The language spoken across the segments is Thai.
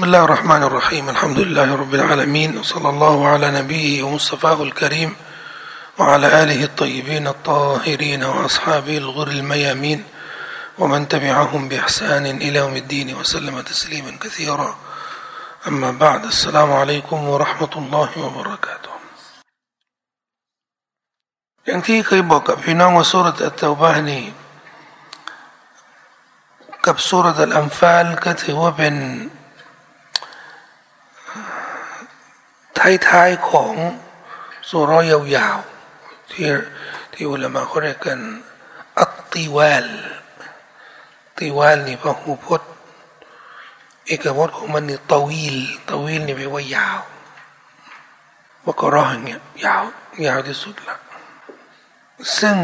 بسم الله الرحمن الرحيم الحمد لله رب العالمين وصلى الله على نبيه ومصطفاه الكريم وعلى آله الطيبين الطاهرين وأصحابه الغر الميامين ومن تبعهم بإحسان إلى يوم الدين وسلم تسليما كثيرا أما بعد السلام عليكم ورحمة الله وبركاته อย่างที่เคยบอกกับพี่น้องว่าสุรษอัตตาบะนี่กับสุรษอัลอัมฟาลก็ถือว่าเป็น ท้ายๆของสุรยาวๆที่ที่อุลามะเขาเรียกกันอัตติวาลติวาลนี่พหูพจน์เอกพจน์ของมันนี่ตวีลตวีลนี่แปลว่ายาวว่ากรออย่างเงี้ยยาวยาวที่สุดละซึ่ง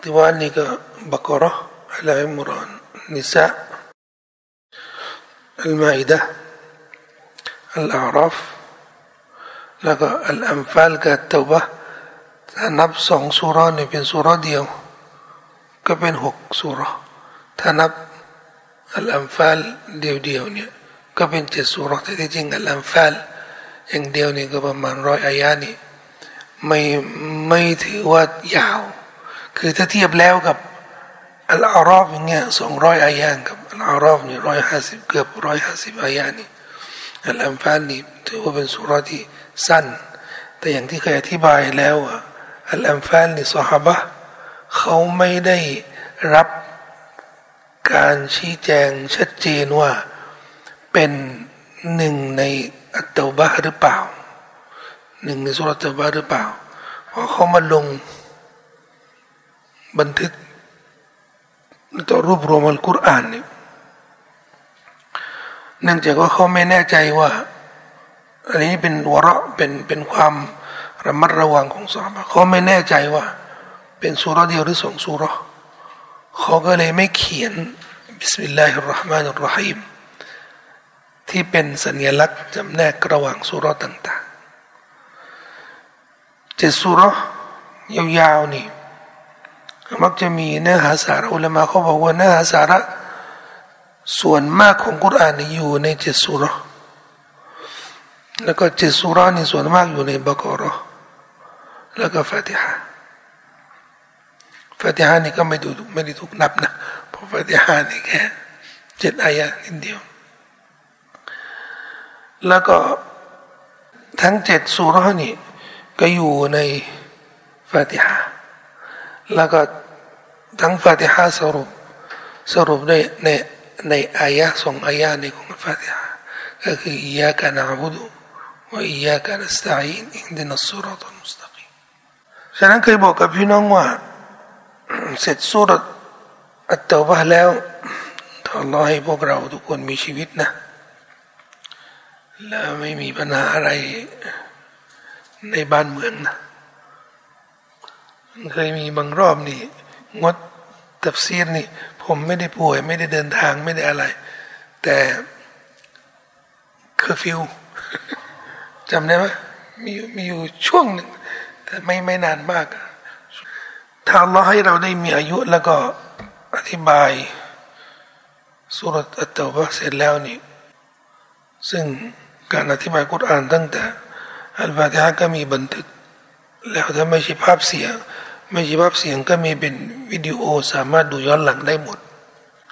ติวาลนี่ก็บักรออัลอิมรานนิสาอัลมาอิดะ อัลอาราฟแล้วก็อัลอัมฟาลกับเตบะถ้านับสองสุรานี่เป็นสุราเดียว ก็เป็นหกสุราถ้านับอัลอัมฟาลเดียวเดียวเนี่ยก็เป็นเจ็ดสุราแต่ที่จริงอัลอัมฟาลอย่างเดียวนี่ก็ประมาณร้อยอายานี่ไม่ไม่ถือว่ายาว คือถ้าเทียบแล้วกับอัลอารอฟอย่างเงี้ยสองร้อยอายากับอัลอารอฟนี่ร้อยห้าสิบเกือบร้อยห้าสิบอายานี่ อัลอัมฟาลนี่ถือว่าเป็นสุราที่สั้น แต่อย่างที่เคยอธิบายแล้วอัลอัมฟาลนี่สหบะเขาไม่ได้รับการชี้แจงชัดเจนว่าเป็นหนึ่งในอัตตบะหรือเปล่า หนึ่งในสุรตบะหรือเปล่า เพราะเขามาลงบันทึกต่อรวบรวมอัลกุรอานนี่ เนื่องจากว่าเขาไม่แน่ใจว่า อันนี้เป็นวระเป็นเป็นความระมัดระวังของสอบเขาไม่แน่ใจว่า เป็นสุรเดียวหรือสองสุรเขาก็เลยไม่เขียนบิสมิลลาฮิรราะห์มานุรราะฮีมที่เป็นสัญลักษณ์จำแนกระหว่างสุรต่างๆเจ็ดสุรยาวๆนี่มักจะมีเนื้อหาสาระอุลามะเขาบอกว่าเนื้อหาสาระ ส่วนมากของกุรอานอยู่ในเจสุรแล้วก็เจสุรานี่ส่วนมากอยู่ในบกรอแล้วก็ฟาติฮะฟาติฮะนี่ก็ไม่ดูไม่ได้ถูกนับนะเพราะฟาติฮะนี่แค่เจ็ดอายะนิดเดียว แล้วก็ทั้งเจ็ดสุรานี่ก็อยู่ในฟาติฮะแล้วก็ทั้งฟาติฮะสรุปสรุปในใน ในอายะสองอายะในของฟาติฮะก็คืออียากานะบุดุว่าอียากานัสตัยนอินดินัสสุรตุมุสตะกีฉะนั้นเคยบอกกับพี่น้องว่า เสร็จสุรอัตตบะแล้วถ้าอัลลอฮ์ให้พวกเราทุกคนมีชีวิตนะ และไม่มีปัญหาอะไรในบ้านเมืองนะเคยมีบางรอบนี่งดตับซีรนี่ ผมไม่ได้ป่วย ไม่ได้เดินทางไม่ได้อะไร แต่เคอร์ฟิวจำได้ไหมมีมีอยู่ช่วงหนึ่งแต่ไม่ไม่นานมากถ้าเราให้เราได้มีอายุแล้วก็อธิบายสุรอัตตบะเสร็จแล้วนี่ซึ่งการอธิบายกุรอานตั้งแต่อัลฟาติฮะก็มีบันทึก แล้วถ้าไม่ใช่ภาพเสียง ไม่ใช่ภาพเสียงก็มีเป็นวิดีโอสามารถดูย้อนหลังได้หมด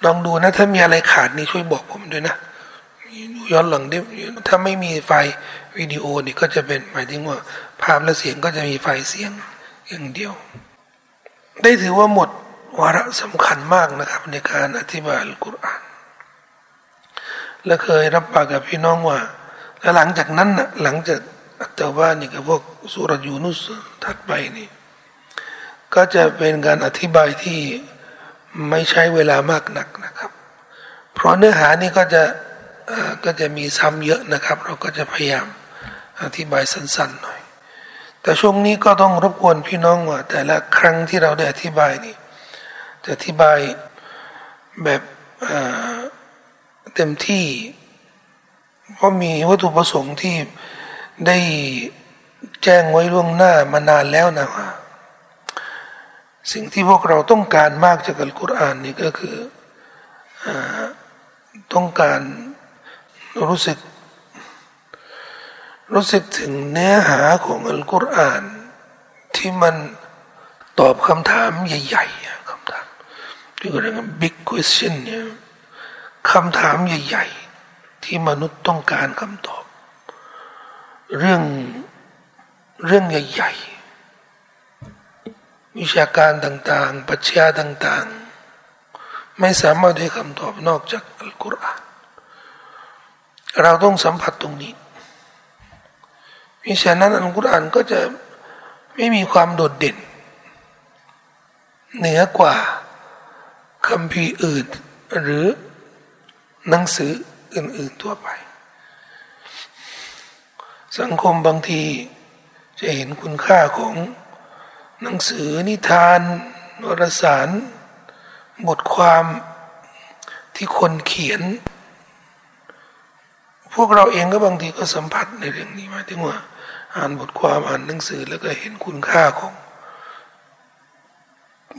ลองดูนะ ถ้ามีอะไรขาดนี่ช่วยบอกผมด้วยนะดูย้อนหลังได้ถ้าไม่มีไฟวิดีโอนี่ก็จะเป็นหมายถึงว่า ภาพและเสียงก็จะมีไฟเสียงอย่างเดียว ได้ถือว่าหมดวาระสำคัญมากนะครับ ในการอธิบายอัลกุรอานและเคยรับปากกับพี่น้องว่า แล้วหลังจากนั้นนะหลังจากอัตตาบ้านนี่กับพวกสุรยูนุสถัดไปนี่ ก็จะเป็นการอธิบายที่ไม่ใช้เวลามากนักนะครับ เพราะเนื้อหานี่ก็จะก็จะมีซ้ำเยอะนะครับ เราก็จะพยายามอธิบายสั้นๆหน่อย แต่ช่วงนี้ก็ต้องรบกวนพี่น้องว่า แต่ละครั้งที่เราได้อธิบายนี่จะอธิบายแบบเต็มที่เพราะมีวัตถุประสงค์ที่ได้แจ้งไว้ล่วงหน้ามานานแล้วนะว่า สิ่งที่พวกเราต้องการมากจากอัลกุรอานนี่ก็คืออต้องการรู้สึก รู้สึกถึงเนื้อหาของอัลกุรอาน ที่มันตอบคำถามใหญ่ๆคำถามที่เรียกว่า big question เนี่ยคำถามใหญ่ ๆ ที่มนุษย์ต้องการคำตอบ เรื่องเรื่องใหญ่ ๆ วิชาการต่างๆ ปัจจัยต่างๆ ไม่สามารถให้คำตอบนอกจากอัลกุรอานเราต้องสัมผัสตรงนี้มิฉะนั้นอัลกุรอานก็จะไม่มีความโดดเด่น เหนือกว่าคำพีอื่น หรือหนังสืออื่นๆทั่วไป สังคมบางทีจะเห็นคุณค่าของ หนังสือนิทานวารสาร บทความที่คนเขียน พวกเราเองก็บางทีก็สัมผัสในเรื่องนี้มาถึงว่า อ่านบทความอ่านหนังสือแล้วก็เห็นคุณค่าของ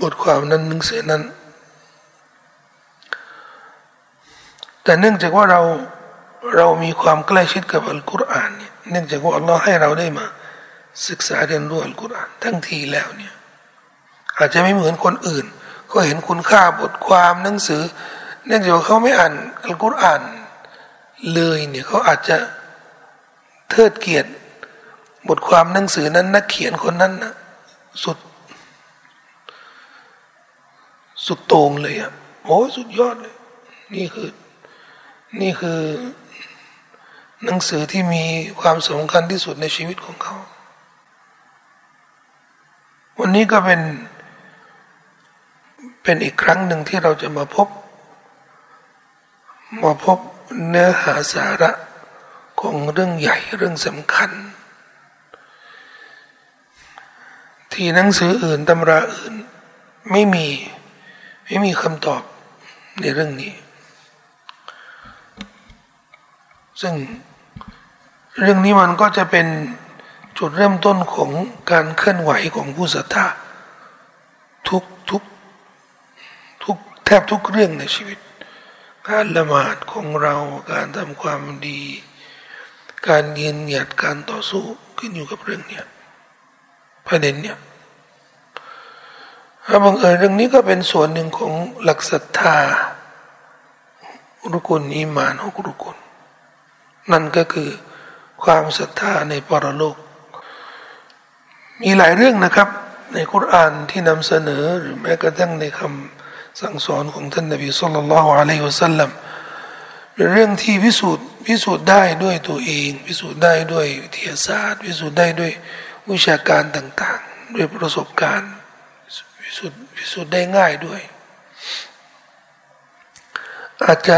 บทความนั้นหนังสือนั้น แต่เนื่องจากว่าเราเรามีความใกล้ชิดกับอัลกุรอานเนี่ยเนื่องจากว่าอัลลอฮ์ให้เราได้มา ศึกษาเรียนรู้อัลกุรอานทั้งทีแล้วเนี่ยอาจจะไม่เหมือนคนอื่นเขาเห็นคุณค่าบทความหนังสือเนื่องจากเขาไม่อ่านอัลกุรอานเลยเนี่ยเขาอาจจะเทิดเกียรติ บทความหนังสือนั้นนักเขียนคนนั้นนะสุด สุดโต่งเลยอะโอ้สุดยอดเลย นี่คือ นี่คือ หนังสือที่มีความสำคัญที่สุดในชีวิตของเขา วันนี้ก็เป็น เป็นอีกครั้งหนึ่งที่เราจะมาพบ มาพบเนื้อหาสาระของเรื่องใหญ่เรื่องสำคัญ ที่หนังสืออื่นตำราอื่นไม่มีไม่มีคำตอบในเรื่องนี้ ซึ่งเรื่องนี้มันก็จะเป็น จุดเริ่มต้นของการเคลื่อนไหวของผู้ศรัทธาทุกทุกทุกแทบทุกเรื่องในชีวิต การละหมาดของเราการทำความดี การยืนหยัดการต่อสู้ขึ้นอยู่กับเรื่องเนี้ยประเด็นเนี้ยถ้าบังเอิญเรื่องนี้ก็เป็นส่วนหนึ่งของหลักศรัทธารุกุลอิมานของรุกุลนั่นก็คือความศรัทธาในปรโลก มีหลายเรื่องนะครับ ในคุรานที่นำเสนอหรือแม้กระทั่งในคำสั่งสอนของท่านนบีสุลต่านละฮ์อะลัยฮุสัลลัมเป็นเรื่องที่พิสูจน์พิสูจน์ได้ด้วยตัวเอง พิสูจน์ได้ด้วยวิทยาศาสตร์ พิสูจน์ได้ด้วยวิชาการต่างๆ ด้วยประสบการณ์พิสูจน์พิสูจน์ได้ง่ายด้วย อาจจะ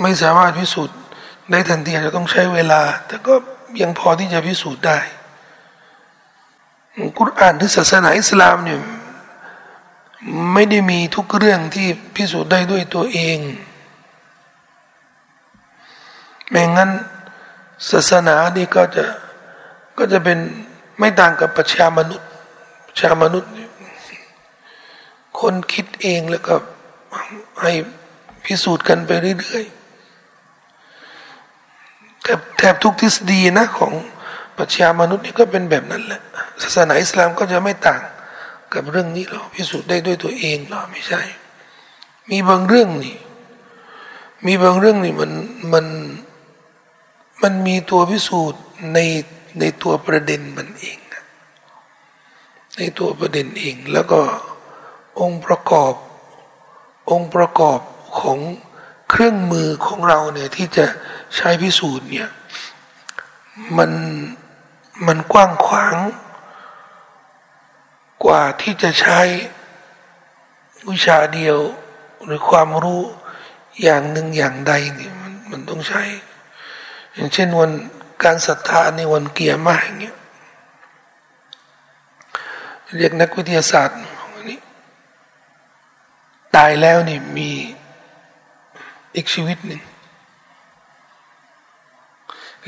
ไม่สามารถพิสูจน์ได้ทันทีอาจจะต้องใช้เวลา แต่ก็ยังพอที่จะพิสูจน์ได้ กุรอานหรือศาสนาอิสลามเนี่ยไม่ได้มีทุกเรื่องที่พิสูจน์ได้ด้วยตัวเองไม่งั้นศาสนานี่ก็จะก็จะเป็นไม่ต่างกับประชามนุษย์ประชามนุษย์ คนคิดเองแล้วก็ให้พิสูจน์กันไปเรื่อยๆแทบแทบทุกทฤษฎีนะของ ปรัชญามนุษย์นี่ก็เป็นแบบนั้นแหละศาสนาอิสลามก็จะไม่ต่างกับเรื่องนี้หรอกพิสูจน์ได้ด้วยตัวเองหรอไม่ใช่ มีบางเรื่องนี่ มีบางเรื่องนี่มันมันมันมีตัวพิสูจน์ในในตัวประเด็นมันเองในตัวประเด็นเองแล้วก็องค์ประกอบ องค์ประกอบของเครื่องมือของเราเนี่ยที่จะใช้พิสูจน์เนี่ยมัน มันกว้างขวาง กว่าที่จะใช้วิชาเดียวหรือความรู้อย่างหนึ่งอย่างใดนี่มันมันต้องใช้ อย่างเช่นวันการศรัทธาในวันเกียร์มาอย่างเงี้ยเรียกนักวิทยาศาสตร์นี้ตายแล้วนี่มีอีกชีวิตหนึ่ง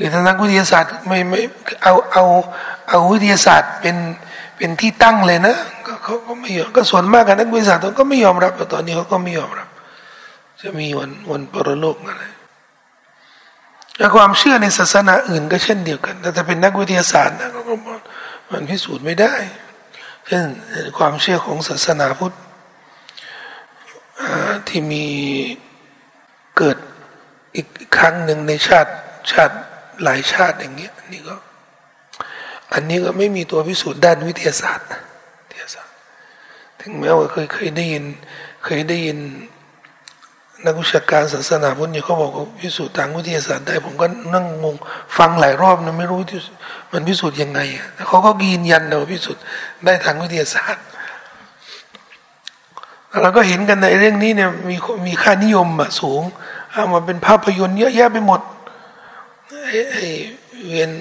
คือทางนักวิทยาศาสตร์ไม่ไม่เอาเอาเอาวิทยาศาสตร์เป็นเป็นที่ตั้งเลยนะก็เขาก็ไม่ยอมก็ส่วนมากกันนักวิทยาศาสตร์ก็ไม่ยอมรับตอนนี้เขาก็ไม่ยอมรับ จะมีวันวันปรโลกอะไรและความเชื่อในศาสนาอื่นก็เช่นเดียวกัน แต่จะเป็นนักวิทยาศาสตร์นะก็มันพิสูจน์ไม่ได้ เช่นความเชื่อของศาสนาพุทธที่มีเกิดอีกครั้งหนึ่งในชาติชาติ หลายชาติอย่างเงี้ยนี่ก็ อันนี้ก็ไม่มีตัวพิสูจน์ด้านวิทยาศาสตร์วิทยาศาสตร์ ถึงแม้ว่าเคยเคยได้ยิน เคยได้ยิน นักวิชาการศาสนาพุทธเนี่ยเขาบอกว่าพิสูจน์ทางวิทยาศาสตร์ได้ ผมก็นั่งงงฟังหลายรอบนะไม่รู้ที่มันพิสูจน์ยังไงแต่เขาก็ยืนยันว่าพิสูจน์ได้ทางวิทยาศาสตร์เราก็เห็นกันในเรื่องนี้เนี่ยมีมีค่านิยมสูงเอามาเป็นภาพยนตร์เยอะแยะไปหมด เวียน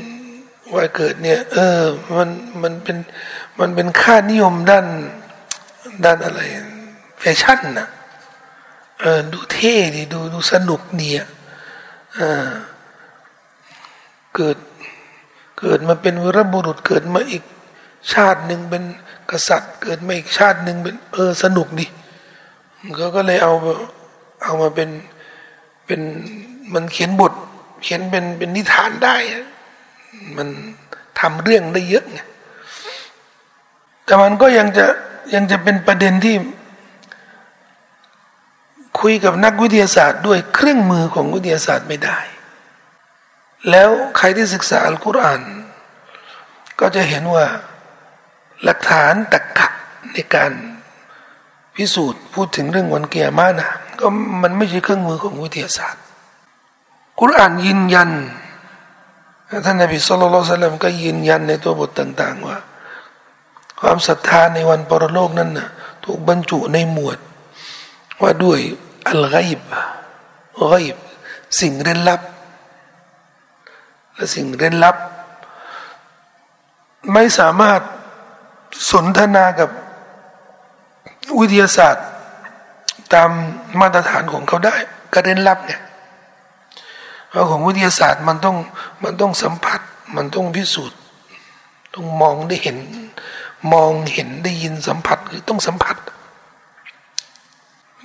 วัยเกิดเนี่ย เออ มันมันเป็นมันเป็นค่านิยมด้านด้านอะไรแฟชั่นนะเออดูเท่ดีดูดูสนุกเนี่ยเออเกิดเกิดมาเป็นวรบุรุษเกิดมาอีกชาติหนึ่งเป็นกษัตริย์ เกิดมาอีกชาติหนึ่งเป็นเออสนุกดีก็ก็เลยเอาเอามาเป็นเป็นมันเขียนบท เขียนเป็นเป็นนิทานได้ มันทำเรื่องได้เยอะไงแต่มันก็ยังจะยังจะเป็นประเด็นที่ คุยกับนักวิทยาศาสตร์ ด้วยเครื่องมือของวิทยาศาสตร์ไม่ได้ แล้วใครที่ศึกษาอัลกุรอานก็จะเห็นว่าหลักฐานตรกกะในการพิสูจน์พูดถึงเรื่องวันเกียร์มานะก็มันไม่ใช่เครื่องมือของวิทยาศาสตร์ กุรอานยืนยันท่านนบีสุลต่านก็ยืนยันในตัวบทต่าง ๆ ว่า ความศรัทธาในวันปรโลกนั้นนะถูกบรรจุในหมวด ว่าด้วยอัลไกบไกบสิ่งเร้นลับ และสิ่งเร้นลับ ไม่สามารถสนทนากับวิทยาศาสตร์ ตามมาตรฐานของเขาได้ก็เร้นลับไง เพราะของวิทยาศาสตร์มันต้องมันต้องสัมผัส มันต้องพิสูจน์ ต้องมองได้เห็น มองเห็นได้ยินสัมผัสคือต้องสัมผัส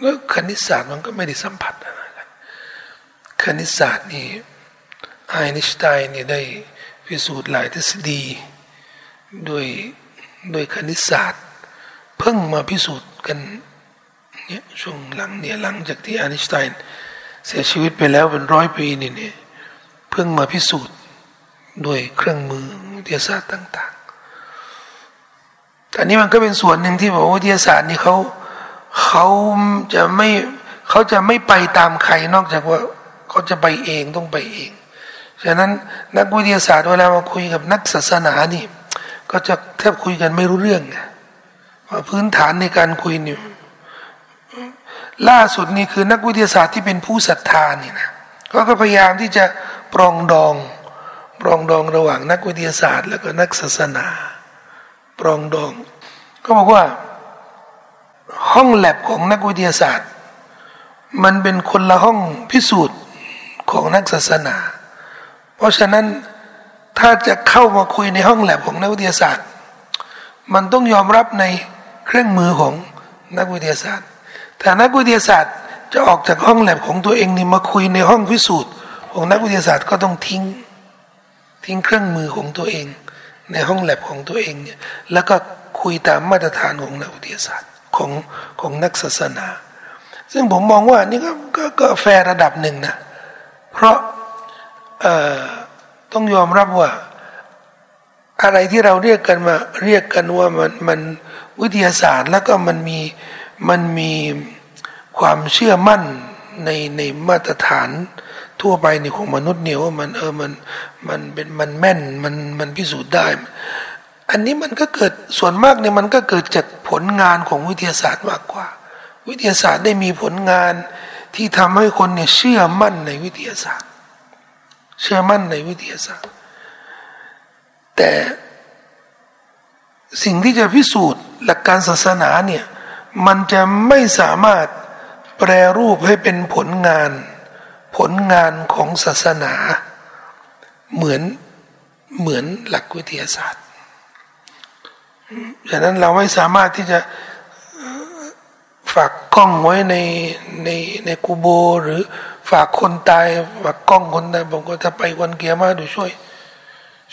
แล้วคณิตศาสตร์มันก็ไม่ได้สัมผัสอะไรกันคณิตศาสตร์นี่ไอน์สไตน์นี่ได้พิสูจน์หลายทฤษฎีโดยโดยคณิตศาสตร์ เพิ่งมาพิสูจน์กันเนี่ยช่วงหลังเนี่ยหลังจากที่ไอน์สไตน์ เสียชีวิตไปแล้วเป็นร้อยปีนี่เนี่ยเพิ่งมาพิสูจน์ด้วยเครื่องมือวิทยาศาสตร์ต่าง ๆ แต่นี้มันก็เป็นส่วนหนึ่งที่บอกว่าวิทยาศาสตร์นี่เขาเขาจะไม่เขาจะไม่ไปตามใครนอกจากว่าเขาจะไปเองต้องไปเอง ฉะนั้นนักวิทยาศาสตร์เวลามาคุยกับนักศาสนานี่ ก็จะแทบคุยกันไม่รู้เรื่องไงว่าพื้นฐานในการคุยนี่ ล่าสุดนี่คือนักวิทยาศาสตร์ที่เป็นผู้ศรัทธานี่นะเขาก็พยายามที่จะปรองดองปรองดองระหว่างนักวิทยาศาสตร์ แล้วก็นักศาสนาปรองดองเขาบอกว่า ห้องแลบของนักวิทยาศาสตร์ มันเป็นคนละห้องพิสูจน์ของนักศาสนา เพราะฉะนั้นถ้าจะเข้ามาคุยในห้องแลบของนักวิทยาศาสตร์ มันต้องยอมรับในเครื่องมือของนักวิทยาศาสตร์ แต่นักวิทยาศาสตร์จะออกจากห้องแลบของตัวเองนี่มาคุยในห้องพิสูจน์ ของนักวิทยาศาสตร์ก็ต้องทิ้ง ทิ้งเครื่องมือของตัวเอง ในห้องแลบของตัวเองเนี่ยแล้วก็คุยตามมาตรฐานของนักวิทยาศาสตร์ของของนักศาสนา ซึ่งผมมองว่านี่ก็ก็ก็แฟร์ระดับหนึ่งนะเพราะต้องยอมรับว่าอะไรที่เราเรียกกันมาเรียกกันว่ามันมันวิทยาศาสตร์แล้วก็มันมีมันมี ความเชื่อมั่นในในมาตรฐานทั่วไปในของมนุษย์เนี่ยว่ามันเออมันมันเป็นมันแม่นมันมันพิสูจน์ได้ อันนี้มันก็เกิดส่วนมากเนี่ยมันก็เกิดจากผลงานของวิทยาศาสตร์มากกว่า วิทยาศาสตร์ได้มีผลงานที่ทำให้คนเนี่ยเชื่อมั่นในวิทยาศาสตร์ เชื่อมั่นในวิทยาศาสตร์ แต่สิ่งที่จะพิสูจน์หลักการศาสนาเนี่ยมันจะไม่สามารถ แปรรูปให้เป็นผลงาน ผลงานของศาสนา เหมือนเหมือนหลักวิทยาศาสตร์ฉะนั้นเราไม่สามารถที่จะฝากกล้องไว้ในในในกูโบ หรือฝากคนตายฝากกล้องคนตายบอกว่าถ้าไปวันเกียร์มาดูช่วย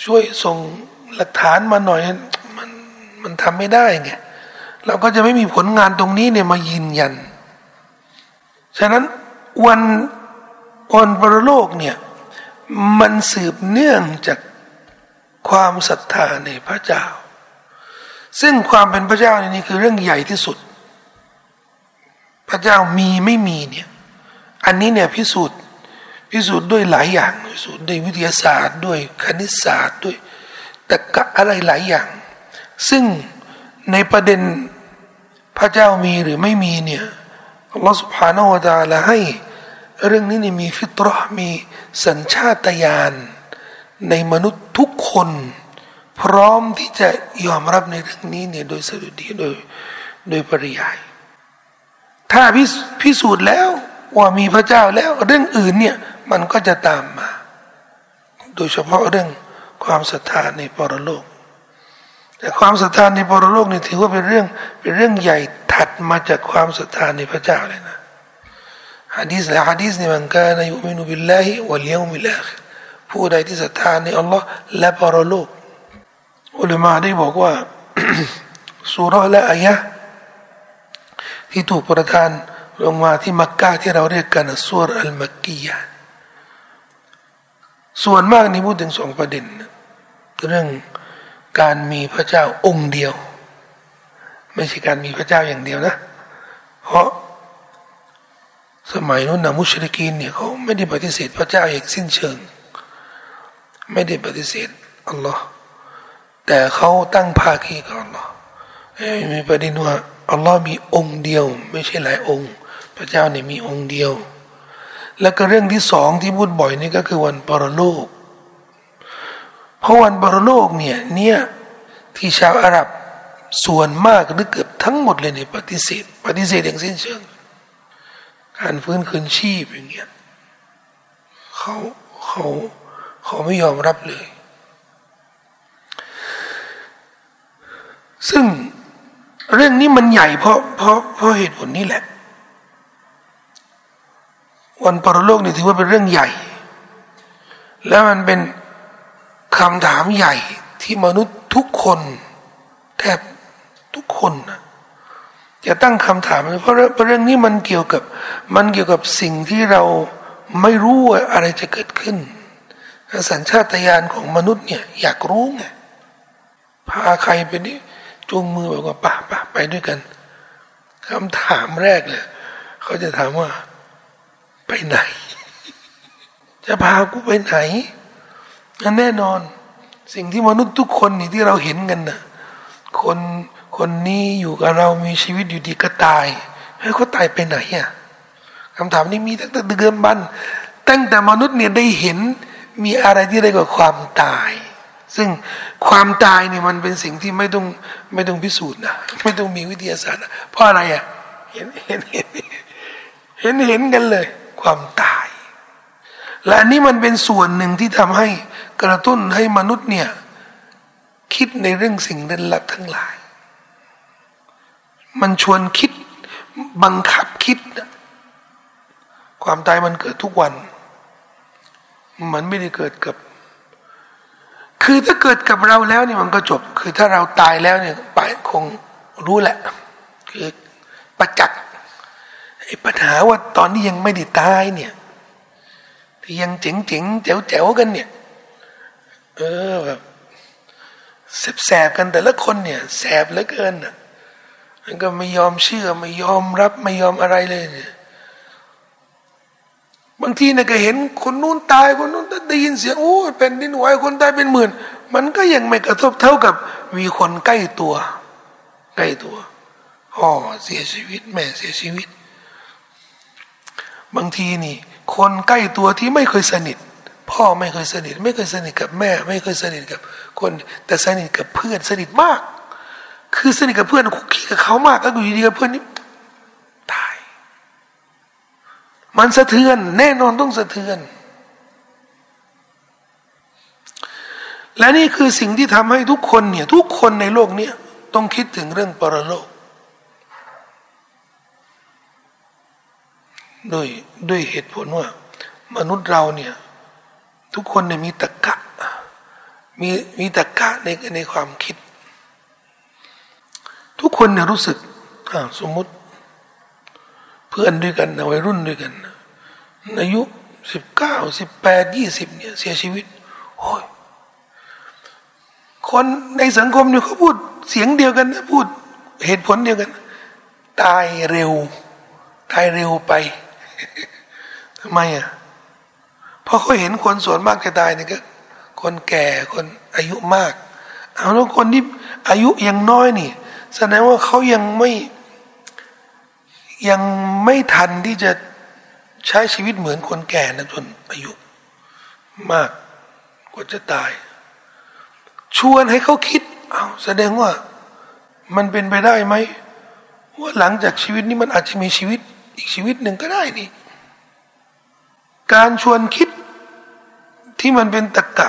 ช่วยส่งหลักฐานมาหน่อยมันมันทำไม่ได้ไงเราก็จะไม่มีผลงานตรงนี้เนี่ยมายืนยัน ฉะนั้นวันวันปรโลกเนี่ยมันสืบเนื่องจากความศรัทธาในพระเจ้า ซึ่งความเป็นพระเจ้านี่คือเรื่องใหญ่ที่สุด พระเจ้ามีไม่มีเนี่ยอันนี้เนี่ยพิสูจน์พิสูจน์ด้วยหลายอย่างพิสูจน์ด้วยวิทยาศาสตร์ ด้วยคณิตศาสตร์ด้วยแตะกะอะไรหลายอย่าง ซึ่งในประเด็นพระเจ้ามีหรือไม่มีเนี่ย อัลลอฮฺสุบฮานาวะตาละให้เรื่องนี้นี่มีฟิตรห์มีสัญชาตญาณในมนุษย์ทุกคน พร้อมที่จะยอมรับในเรื่องนี้เนี่ยโดยสรุดีโดยโดยปริยาย ถ้าพิสูจน์แล้วว่ามีพระเจ้าแล้วเรื่องอื่นเนี่ยมันก็จะตามมา โดยเฉพาะเรื่องความศรัทธาในปรโลก แต่ความศรัทธาในปรโลกนี่ถือว่าเป็นเรื่องเป็นเรื่องใหญ่ ถัดมาจากความศรัทธาในพระเจ้าเลยนะฮะดีษและฮะดีษนี่มันก็ในยุมินุบิลลาฮิวะเลียวมิลาคผู้ใดที่ศรัทธาในอัลลอฮ์และปรโลกอุลามาได้บอกว่าสุรและอายะที่ถูกประทานลงมาที่มักกะที่เราเรียกกันสุรอัลมักกียะส่วนมากนี่พูดถึงสองประเด็น เรื่องการมีพระเจ้าองค์เดียว ไม่ใช่การมีพระเจ้าอย่างเดียวนะ เพราะสมัยนู้นนะมุชริกีนเนี่ยเขาไม่ได้ปฏิเสธพระเจ้าอย่างสิ้นเชิง ไม่ได้ปฏิเสธอัลลอฮ์แต่เขาตั้งภาคีกับอัลลอฮ์มีประเด็นว่าอัลลอฮ์มีองค์เดียว ไม่ใช่หลายองค์ พระเจ้าเนี่ยมีองค์เดียว แล้วก็เรื่องที่สองที่พูดบ่อยนี่ก็คือวันปรโลก เพราะวันปรโลกเนี่ยเนี่ยที่ชาวอาหรับ ส่วนมากหรือเกือบทั้งหมดเลยเนี่ยปฏิเสธ ปฏิเสธอย่างสิ้นเชิง การฟื้นคืนชีพอย่างเงี้ยเขาเขาเขาไม่ยอมรับเลย ซึ่งเรื่องนี้มันใหญ่เพราะเพราะเพราะเหตุผลนี้แหละ วันปรโลกนี่ถือว่าเป็นเรื่องใหญ่ แล้วมันเป็นคำถามใหญ่ที่มนุษย์ทุกคนแทบ ทุกคนนะจะตั้งคำถามเพราะเรื่องนี้มันเกี่ยวกับ มันเกี่ยวกับสิ่งที่เราไม่รู้ว่าอะไรจะเกิดขึ้น สัญชาตญาณของมนุษย์เนี่ยอยากรู้ไงพาใครไปนี่จูงมือบอกว่าป่ะป่ะไปด้วยกันคำถามแรกเลยเขาจะถามว่า ไปไหน จะพากูไปไหนแน่นอน สิ่งที่มนุษย์ทุกคนนี่ที่เราเห็นกันนะคน คนนี้อยู่กับเรามีชีวิตอยู่ดีก็ตายเฮ้ยเขาตายไปไหนอะคำถามนี้มีตั้งแต่เดือนบันตั้งแต่มนุษย์เนี่ยได้เห็นมีอะไรที่ได้กว่าความตาย ซึ่งความตายเนี่ยมันเป็นสิ่งที่ไม่ต้องไม่ต้องพิสูจน์นะไม่ต้องมีวิทยาศาสตร์นะเพราะอะไรอะเห็นเห็นเห็นเห็นเห็นกันเลย ความตาย และนี่มันเป็นส่วนหนึ่งที่ทำให้กระตุ้นให้มนุษย์เนี่ยคิดในเรื่องสิ่งเร้นลับทั้งหลาย มันชวนคิด บังคับคิด ความตายมันเกิดทุกวัน มันไม่ได้เกิดกับ คือถ้าเกิดกับเราแล้วเนี่ยมันก็จบ คือถ้าเราตายแล้วเนี่ยไปคงรู้แหละ คือประจักษ์ไอ้ปัญหาว่าตอนนี้ยังไม่ได้ตายเนี่ยที่ยังเจ๋งเจ๋งแจ๋วแจ๋วกันเนี่ย เออแบบแสบๆกันแต่ละคนเนี่ย แสบเหลือเกินอะ มันก็ไม่ยอมเชื่อไม่ยอมรับไม่ยอมอะไรเลยเนี่ยบางทีเนี่ยก็เห็นคนนู้นตายคนนู้นได้ยินเสียงโอ้แผ่นดินไหวคนตายเป็นหมื่น มันก็ยังไม่กระทบเท่ากับมีคนใกล้ตัว ใกล้ตัวพ่อเสียชีวิต แม่เสียชีวิต บางทีนี่ คนใกล้ตัวที่ไม่เคยสนิท พ่อไม่เคยสนิท ไม่เคยสนิทกับแม่ ไม่เคยสนิทกับคนแต่สนิทกับเพื่อนสนิทมาก คือสนิทกับเพื่อนคุกคีกับเขามากแล้วอยู่ดีกับเพื่อนนี่ตาย มันสะเทือน แน่นอนต้องสะเทือน และนี่คือสิ่งที่ทำให้ทุกคนเนี่ย ทุกคนในโลกนี้ต้องคิดถึงเรื่องปรโลกด้วยด้วยเหตุผลว่า มนุษย์เราเนี่ย ทุกคนเนี่ยมีตะกะ มีมีตะกะในในความคิด ทุกคนเนี่ยรู้สึกสมมติ เพื่อนด้วยกันวัยรุ่นด้วยกันอายุสิบเก้าสิบแปดยี่สิบเนี่ยเสียชีวิตโอ้ยคนในสังคมเนี่ยเขาพูดเสียงเดียวกันนะพูดเหตุผลเดียวกัน ตายเร็ว ตายเร็วไปทำไมอะเพราะเขาเห็นคนส่วนมากจะตายเนี่ยก็ คนแก่คนอายุมาก เอาแล้วคนที่อายุยังน้อยนี่ แสดงว่าเขายังไม่ยังไม่ทันที่จะใช้ชีวิตเหมือนคนแก่นะจนอายุมากกว่าจะตาย ชวนให้เขาคิดเอาแสดงว่ามันเป็นไปได้ไหมว่าหลังจากชีวิตนี้มันอาจจะมีชีวิตอีกชีวิตหนึ่งก็ได้นี่ การชวนคิดที่มันเป็นตรกกะ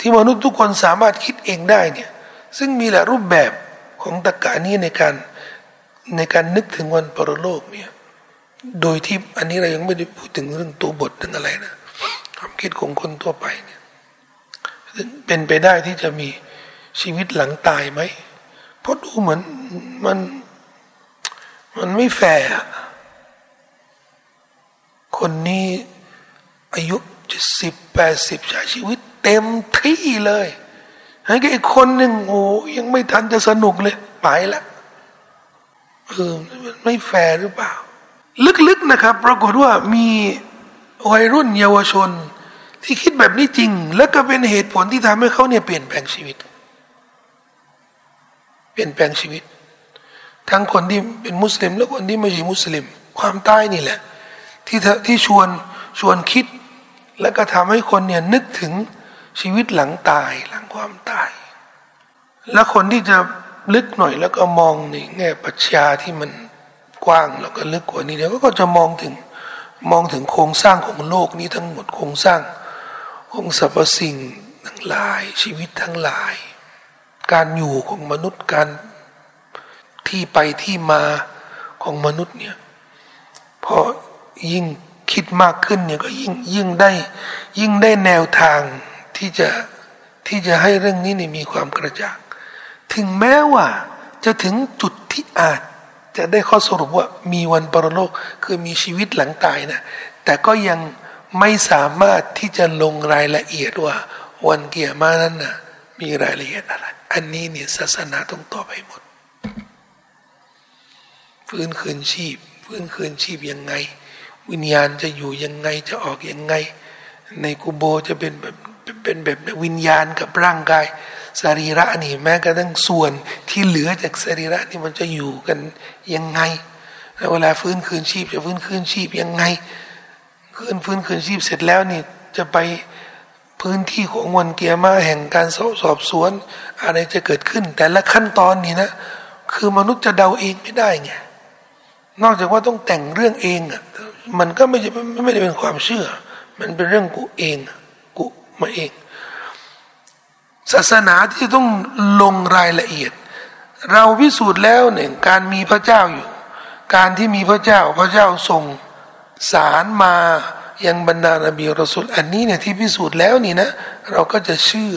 ที่มนุษย์ทุกคนสามารถคิดเองได้เนี่ย ซึ่งมีหลายรูปแบบ ของตรกกะนี้ในการในการนึกถึงวันปรโลกเนี่ยโดยที่อันนี้เรายังไม่ได้พูดถึงเรื่องตัวบทถึงอะไรนะความคิดของคนทั่วไปเนี่ยเป็นไปได้ที่จะมีชีวิตหลังตายไหมเพราะดูเหมือนมันมันไม่แฟร์คนนี้อายุเจ็ดสิบแปดสิบใช้ชีวิตเต็มที่เลย ให้อีกคนหนึ่งโอ้ยังไม่ทันจะสนุกเลยไปละเออไม่แฟร์หรือเปล่า ลึกๆนะครับ ปรากฏว่ามีวัยรุ่นเยาวชน ที่คิดแบบนี้จริง แล้วก็เป็นเหตุผลที่ทำให้เขาเนี่ยเปลี่ยนแปลงชีวิต เปลี่ยนแปลงชีวิต ทั้งคนที่เป็นมุสลิม และคนที่ไม่ใช่มุสลิม ความตายนี่แหละ ที่ที่ชวนชวนคิด แล้วก็ทำให้คนเนี่ยนึกถึง ชีวิตหลังตายหลังความตาย และคนที่จะลึกหน่อยแล้วก็มองในแง่ปัชญาที่มันกว้างแล้วก็ลึกกว่านี้เนี่ยก็จะมองถึงมองถึงโครงสร้างของโลกนี้ทั้งหมดโครงสร้างของสรรพสิ่งทั้งหลาย ชีวิตทั้งหลาย การอยู่ของมนุษย์การที่ไปที่มาของมนุษย์เนี่ยพอยิ่งคิดมากขึ้นเนี่ยก็ยิ่งยิ่งได้ยิ่งได้แนวทาง ที่จะที่จะให้เรื่องนี้นี่มีความกระจ่างถึงแม้ว่าจะถึงจุดที่อาจจะได้ข้อสรุปว่ามีวันปรโลกคือมีชีวิตหลังตายนะแต่ก็ยังไม่สามารถที่จะลงรายละเอียดว่า วันเกียรมานั้นนะมีรายละเอียดอะไร อันนี้เนี่ยศาสนาต้องตอบให้หมดฟื้นคืนชีพฟื้นคืนชีพยังไง วิญญาณจะอยู่ยังไงจะออกยังไง ในกูโบจะเป็นแบบ เป็นแบบวิญญาณกับร่างกายสรีระนี่แม้กระทั่งส่วนที่เหลือจากสรีระนี่มันจะอยู่กันยังไงเวลาฟื้นคืนชีพจะฟื้นคืนชีพยังไงคืนฟื้นคืนชีพเสร็จแล้วนี่จะไปพื้นที่ของวันเกียร์มาแห่งการสอบสอบสวน อะไรจะเกิดขึ้น แต่ละขั้นตอนนี่นะ คือมนุษย์จะเดาเองไม่ได้ไงนอกจากว่าต้องแต่งเรื่องเองอะมันก็ไม่ใช่ไม่ได้เป็นความเชื่อ มันเป็นเรื่องกูเองกู มาเอง ศาสนาที่ต้องลงรายละเอียด เราพิสูจน์แล้วหนึ่งการมีพระเจ้าอยู่ การที่มีพระเจ้าพระเจ้าส่งสารมายังบรรดานบีรสุลอันนี้เนี่ยที่พิสูจน์แล้วนี่นะ เราก็จะเชื่อ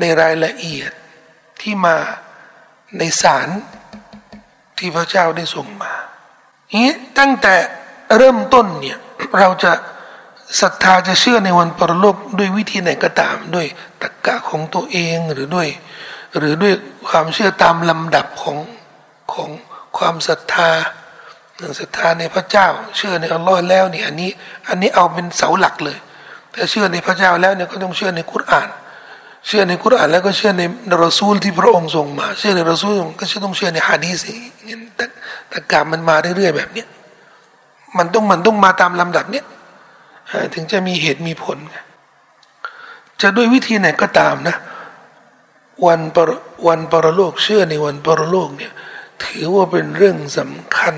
ในรายละเอียดที่มาในสารที่พระเจ้าได้ส่งมานี้ตั้งแต่เริ่มต้นเนี่ยเราจะ ศรัทธาจะเชื่อในวันปรโลกด้วยวิธีไหนก็ตาม ด้วยตรกกะของตัวเองหรือด้วย หรือด้วยความเชื่อตามลำดับของของความศรัทธาศรัทธาในพระเจ้า เชื่อในอัลลอฮ์แล้วเนี่ยอันนี้อันนี้เอาเป็นเสาหลักเลย แต่เชื่อในพระเจ้าแล้วเนี่ยก็ต้องเชื่อในคุราน เชื่อในคุรานแล้วก็เชื่อในรอซูลที่พระองค์ทรงมา เชื่อในรอซูลก็ต้องเชื่อในฮะดีษนี่ตะกามันมาเรื่อยๆแบบเนี้ยมันต้องมันต้องมาตามลำดับเนี้ย ถึงจะมีเหตุมีผล จะด้วยวิธีไหนก็ตามนะ วันปรวันปรโลกเชื่อในวันปรโลกเนี่ยถือว่าเป็นเรื่องสำคัญ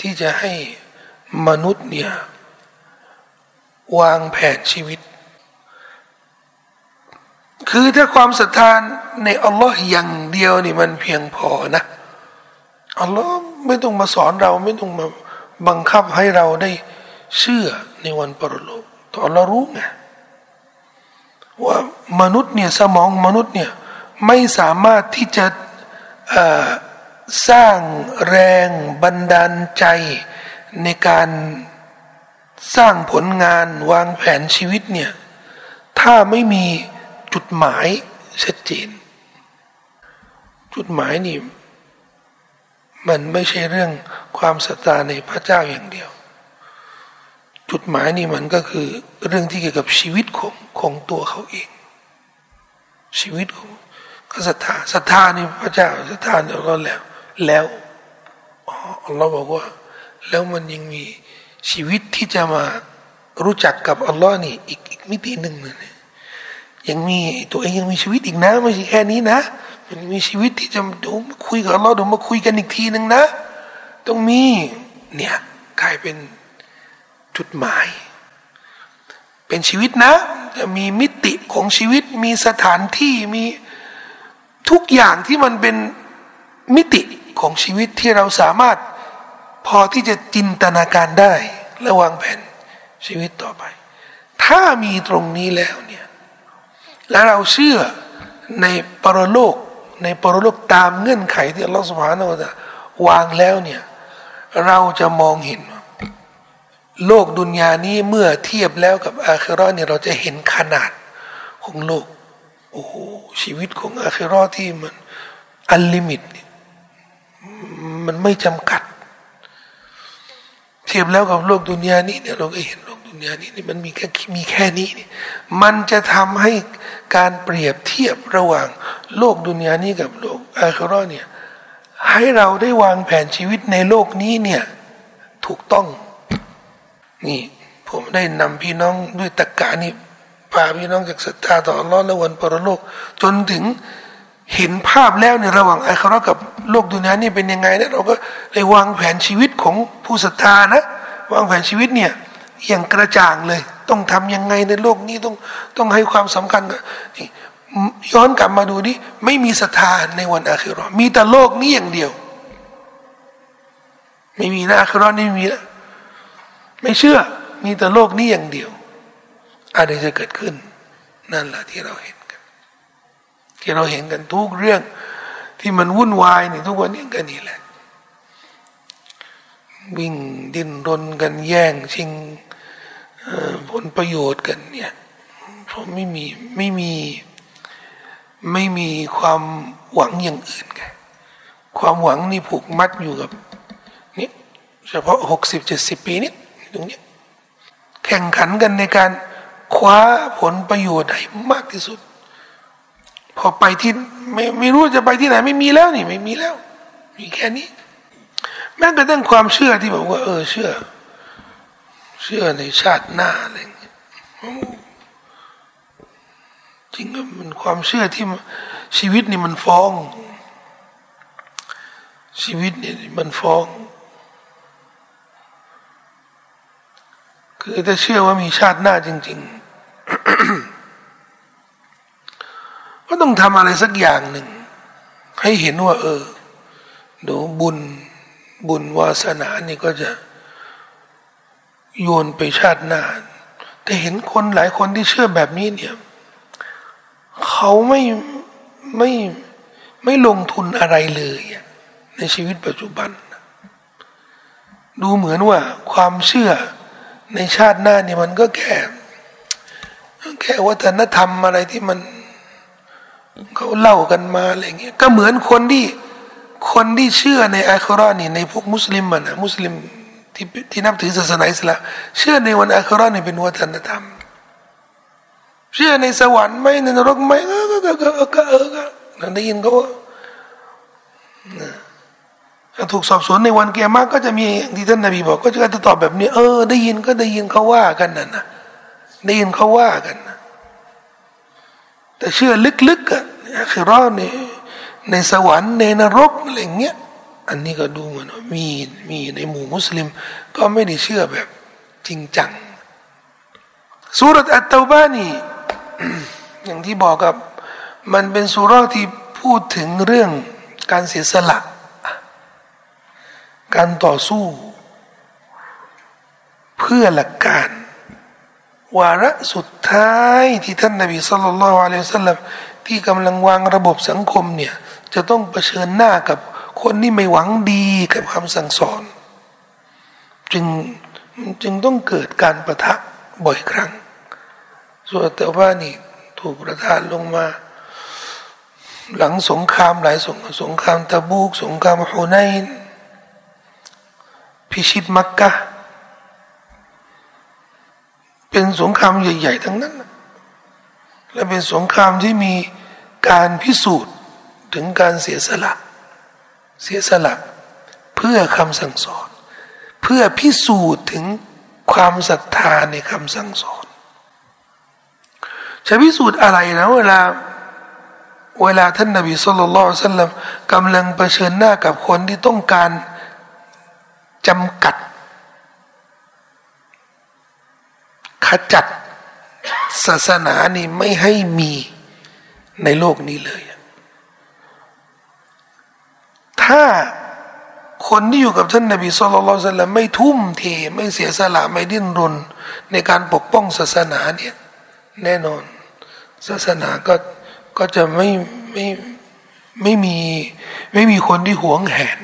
ที่จะให้มนุษย์เนี่ยวางแผนชีวิต คือถ้าความศรัทธาในอัลลอฮ์อย่างเดียวนี่มันเพียงพอนะอัลลอฮ์ไม่ต้องมาสอนเราไม่ต้องมาบังคับให้เราได้ เชื่อในวันปรโลกตอนเรารู้ไงว่ามนุษย์เนี่ยสมองมนุษย์เนี่ยไม่สามารถที่จะสร้างแรงบันดาลใจในการสร้างผลงานวางแผนชีวิตเนี่ยถ้าไม่มีจุดหมายชัดเจน จุดหมายนี่มันไม่ใช่เรื่องความศรัทธาในพระเจ้าอย่างเดียว จุดหมายนี่มันก็คือเรื่องที่เกี่ยวกับชีวิตของของตัวเขาเอง ชีวิตของก็ศรัทธาศรัทธานี่พระเจ้าศรัทธาเนี่ยก็แล้ว แล้วเราบอกว่า แล้วมันยังมีชีวิตที่จะมารู้จักกับอัลลอฮ์นี่อีกอีกมิติหนึ่งเลยยังมีตัวเองยังมีชีวิตอีกนะไม่ใช่แค่นี้นะ มันมีชีวิตที่จะดูมาคุยกับเราเดี๋ยวมาคุยกันอีกทีหนึ่งนะ ต้องมีเนี่ยกลายเป็น จุดหมาย เป็นชีวิตนะ จะมีมิติของชีวิตมีสถานที่มีทุกอย่างที่มันเป็นมิติของชีวิตที่เราสามารถพอที่จะจินตนาการได้และวางแผนชีวิตต่อไป ถ้ามีตรงนี้แล้วเนี่ยและเราเชื่อในปรโลกในปรโลกตามเงื่อนไขที่อัลลอฮฺسبحانه وتعالى วางแล้วเนี่ยเราจะมองเห็น โลกดุนยานี้เมื่อเทียบแล้วกับอาคิรอเนี่ยเราจะเห็นขนาดของโลกโอ้โหชีวิตของอาคิรอที่มัน unlimit มันไม่จำกัด เทียบแล้วกับโลกดุนยานี้เนี่ยเราก็เห็นโลกดุนยานี้นี่มันมีแค่มีแค่นี้นี่มันจะทำให้การเปรียบเทียบระหว่าง โลกดุนยานี้กับโลกอาคราเนี่ยให้เราได้วางแผนชีวิตในโลกนี้เนี่ยถูกต้อง นี่ผมได้นำพี่น้องด้วยตะกานี่พาพี่น้องจากศรัทธาต่ออัลอฮ์และวันปรโลก จนถึงเห็นภาพแล้วในระหว่างอาครากับโลกดุนยานี่เป็นยังไงนะเราก็เลยวางแผนชีวิตของผู้ศรัทธานะวางแผนชีวิตเนี่ยอย่างกระจ่างเลย ต้องทำยังไงในโลกนี้ต้องต้องให้ความสำคัญกับย้อนกลับมาดูดิไม่มีศรัทธาในวันอาคิรอมีแต่โลกนี้อย่างเดียว ไม่มีนะอาคิรอนี่ไม่มีนะ ไม่เชื่อ มีแต่โลกนี้อย่างเดียว อะไรจะเกิดขึ้น นั่นแหละที่เราเห็นกัน ที่เราเห็นกันทุกเรื่อง ที่มันวุ่นวายนี่ทุกวันนี้กันนี่แหละ วิ่งดิ้นรนกันแย่งชิงผลประโยชน์กันเนี่ยเพราะไม่มีไม่มีไม่มีความหวังอย่างอื่นไงความหวังนี่ผูกมัดอยู่กับนี่เฉพาะหกสิบเจ็ดสิบปีนี้ ตรงนี้แข่งขันกันในการคว้าผลประโยชน์ให้มากที่สุด พอไปที่ไม่ไม่รู้จะไปที่ไหนไม่มีแล้วนี่ไม่มีแล้ว มีแค่นี้ แม้กระทั่งความเชื่อที่บอกว่า เออเชื่อ เชื่อในชาติหน้าอะไรเงี้ยจริงก็มันความเชื่อที่ชีวิตนี่มันฟ้อง ชีวิตนี่มันฟ้อง คือถ้าเชื่อว่ามีชาติหน้าจริง ๆ ก็ต้องทำอะไรสักอย่างหนึ่ง ให้เห็นว่า เออดูบุญบุญวาสนานี่ก็จะโยนไปชาติหน้า แต่เห็นคนหลายคนที่เชื่อแบบนี้เนี่ย เขาไม่ไม่ไม่ลงทุนอะไรเลยในชีวิตปัจจุบัน ดูเหมือนว่าความเชื่อ ในชาติหน้านี่มันก็แค่แค่วัฒนธรรมอะไรที่มันเขาเล่ากันมาอะไรเงี้ยก็เหมือนคนที่คนที่เชื่อในอัครานี่ในพวกมุสลิมมันนะมุสลิมที่ที่นับถือศาสนาอิสลามเชื่อในวันอัครานี่เป็นวัฒนธรรม เชื่อในสวรรค์ไหมในนรกไหมก็ก็ก็ก็ก็ก็ได้ยินเขาว่า ถ้าถูกสอบสวนในวันเกียรติก็จะมีที่ท่านนบีบอกก็จะตอบแบบนี้เออ ได้ยินก็ได้ยินเขาว่ากันนะนะได้ยินเขาว่ากันนะแต่เชื่อลึกๆอะคือรอดในในสวรรค์ในนรกอะไรเงี้ยอันนี้ก็ดูเหมือนมีมีในหมู่มุสลิม ก็ไม่ได้เชื่อแบบจริงจังสุรษอัตตาบานี่อย่างที่บอกกับ มันเป็นสุราที่พูดถึงเรื่องการเสียสละ การต่อสู้ เพื่อหลักการ วาระสุดท้ายที่ท่านนบีสุลต่านละอัลลอฮฺสัลลัมที่กำลังวางระบบสังคมเนี่ยจะต้องเผชิญหน้ากับคนที่ไม่หวังดีกับคำสั่งสอน จึงจึงต้องเกิดการประทะบ่อยครั้ง ส่วนแต่ว่านี่ถูกประทานลงมา หลังสงครามหลายสงสงครามตะบูก สงครามฮุนัยน พิชิตมักกะ เป็นสงครามใหญ่ ๆ ทั้งนั้น และเป็นสงครามที่มีการพิสูจน์ถึงการเสียสละ เสียสละเพื่อคำสั่งสอน เพื่อพิสูจน์ถึงความศรัทธาในคำสั่งสอน จะพิสูจน์อะไรนะเวลาเวลาท่านนบีสุลต่านสัลลัมกำลังเผชิญหน้ากับคนที่ต้องการ จำกัด ขจัดศาสนานี่ไม่ให้มีในโลกนี้เลย ถ้าคนที่อยู่กับท่านนบีสุลต่านไม่ทุ่มเทไม่เสียสละไม่ดิ้นรน ในการปกป้องศาสนาเนี่ยแน่นอน ศาสนาก็ก็จะไม่ไม่ไม่มีไม่มีคนที่หวงแหน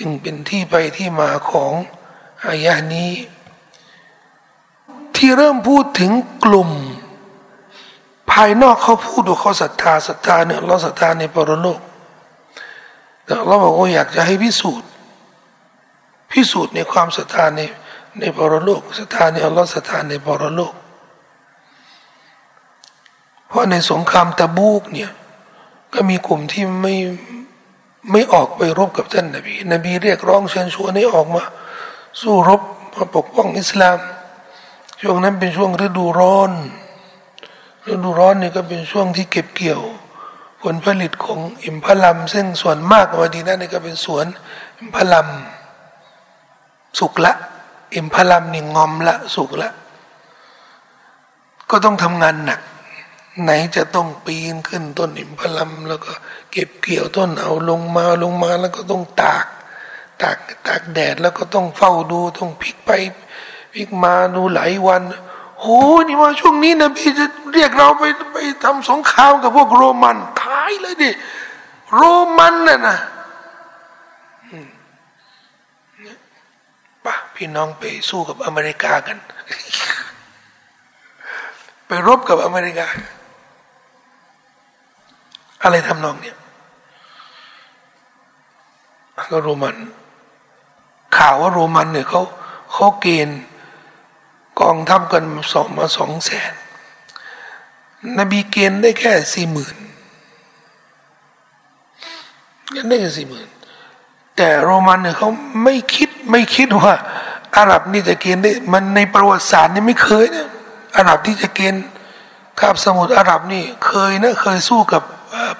จึงเป็นที่ไปที่มาของอายะนี้ ที่เริ่มพูดถึงกลุ่ม ภายนอกเขาพูดว่าเขาศรัทธาศรัทธาเนี่ยเราศรัทธาในปรโลกแต่เราบอกว่าอยากจะให้พิสูจน์ พิสูจน์ในความศรัทธาในในปรโลกศรัทธาในอัลลอฮ์ศรัทธาในปรโลก เพราะในสงครามตะบูกเนี่ยก็มีกลุ่มที่ไม่ ไม่ออกไปรบกับท่านนบีนบีเรียกร้องเชิญชวนให้ออกมา สู้รบมาปกป้องอิสลาม ช่วงนั้นเป็นช่วงฤดูร้อนฤดูร้อนนี่ก็เป็นช่วงที่เก็บเกี่ยว ผลผลิตของอิมพลัม ซึ่งส่วนมากวดีนั่นนี่ก็เป็นสวนอิมพลัม สุกละ อิมพลัมนี่งอมละ สุกละ ก็ต้องทำงานหนัก ไหนจะต้องปีนขึ้นต้นอิมพลัมแล้วก็เก็บเกี่ยวต้นเอาลงมาลงมาแล้วก็ต้องตาก ตากตากแดดแล้วก็ต้องเฝ้าดูต้องพลิกไปพลิกมาดูหลายวันโอ้นี่ว่าช่วงนี้นบีจะเรียกเราไปไปทำสงครามกับพวกโรมันตายเลยดิโรมันน่ะนะปะพี่น้องไปสู้กับอเมริกากัน ไปรบกับอเมริกา อะไรทำนองเนี่ยก็โรมัน ข่าวว่าโรมันเนี่ยเขาเขาเกณฑ์กองทัพกันสองมาสองแสนนบีเกณฑ์ได้แค่สี่หมื่นกันได้แค่สี่หมื่นแต่โรมันเนี่ยเขาไม่คิดไม่คิดว่า อาหรับนี่จะเกณฑ์ได้ มันในประวัติศาสตร์นี่ไม่เคยนะอาหรับที่จะเกณฑ์คาบสมุทรอาหรับนี่เคยนะเคยสู้กับ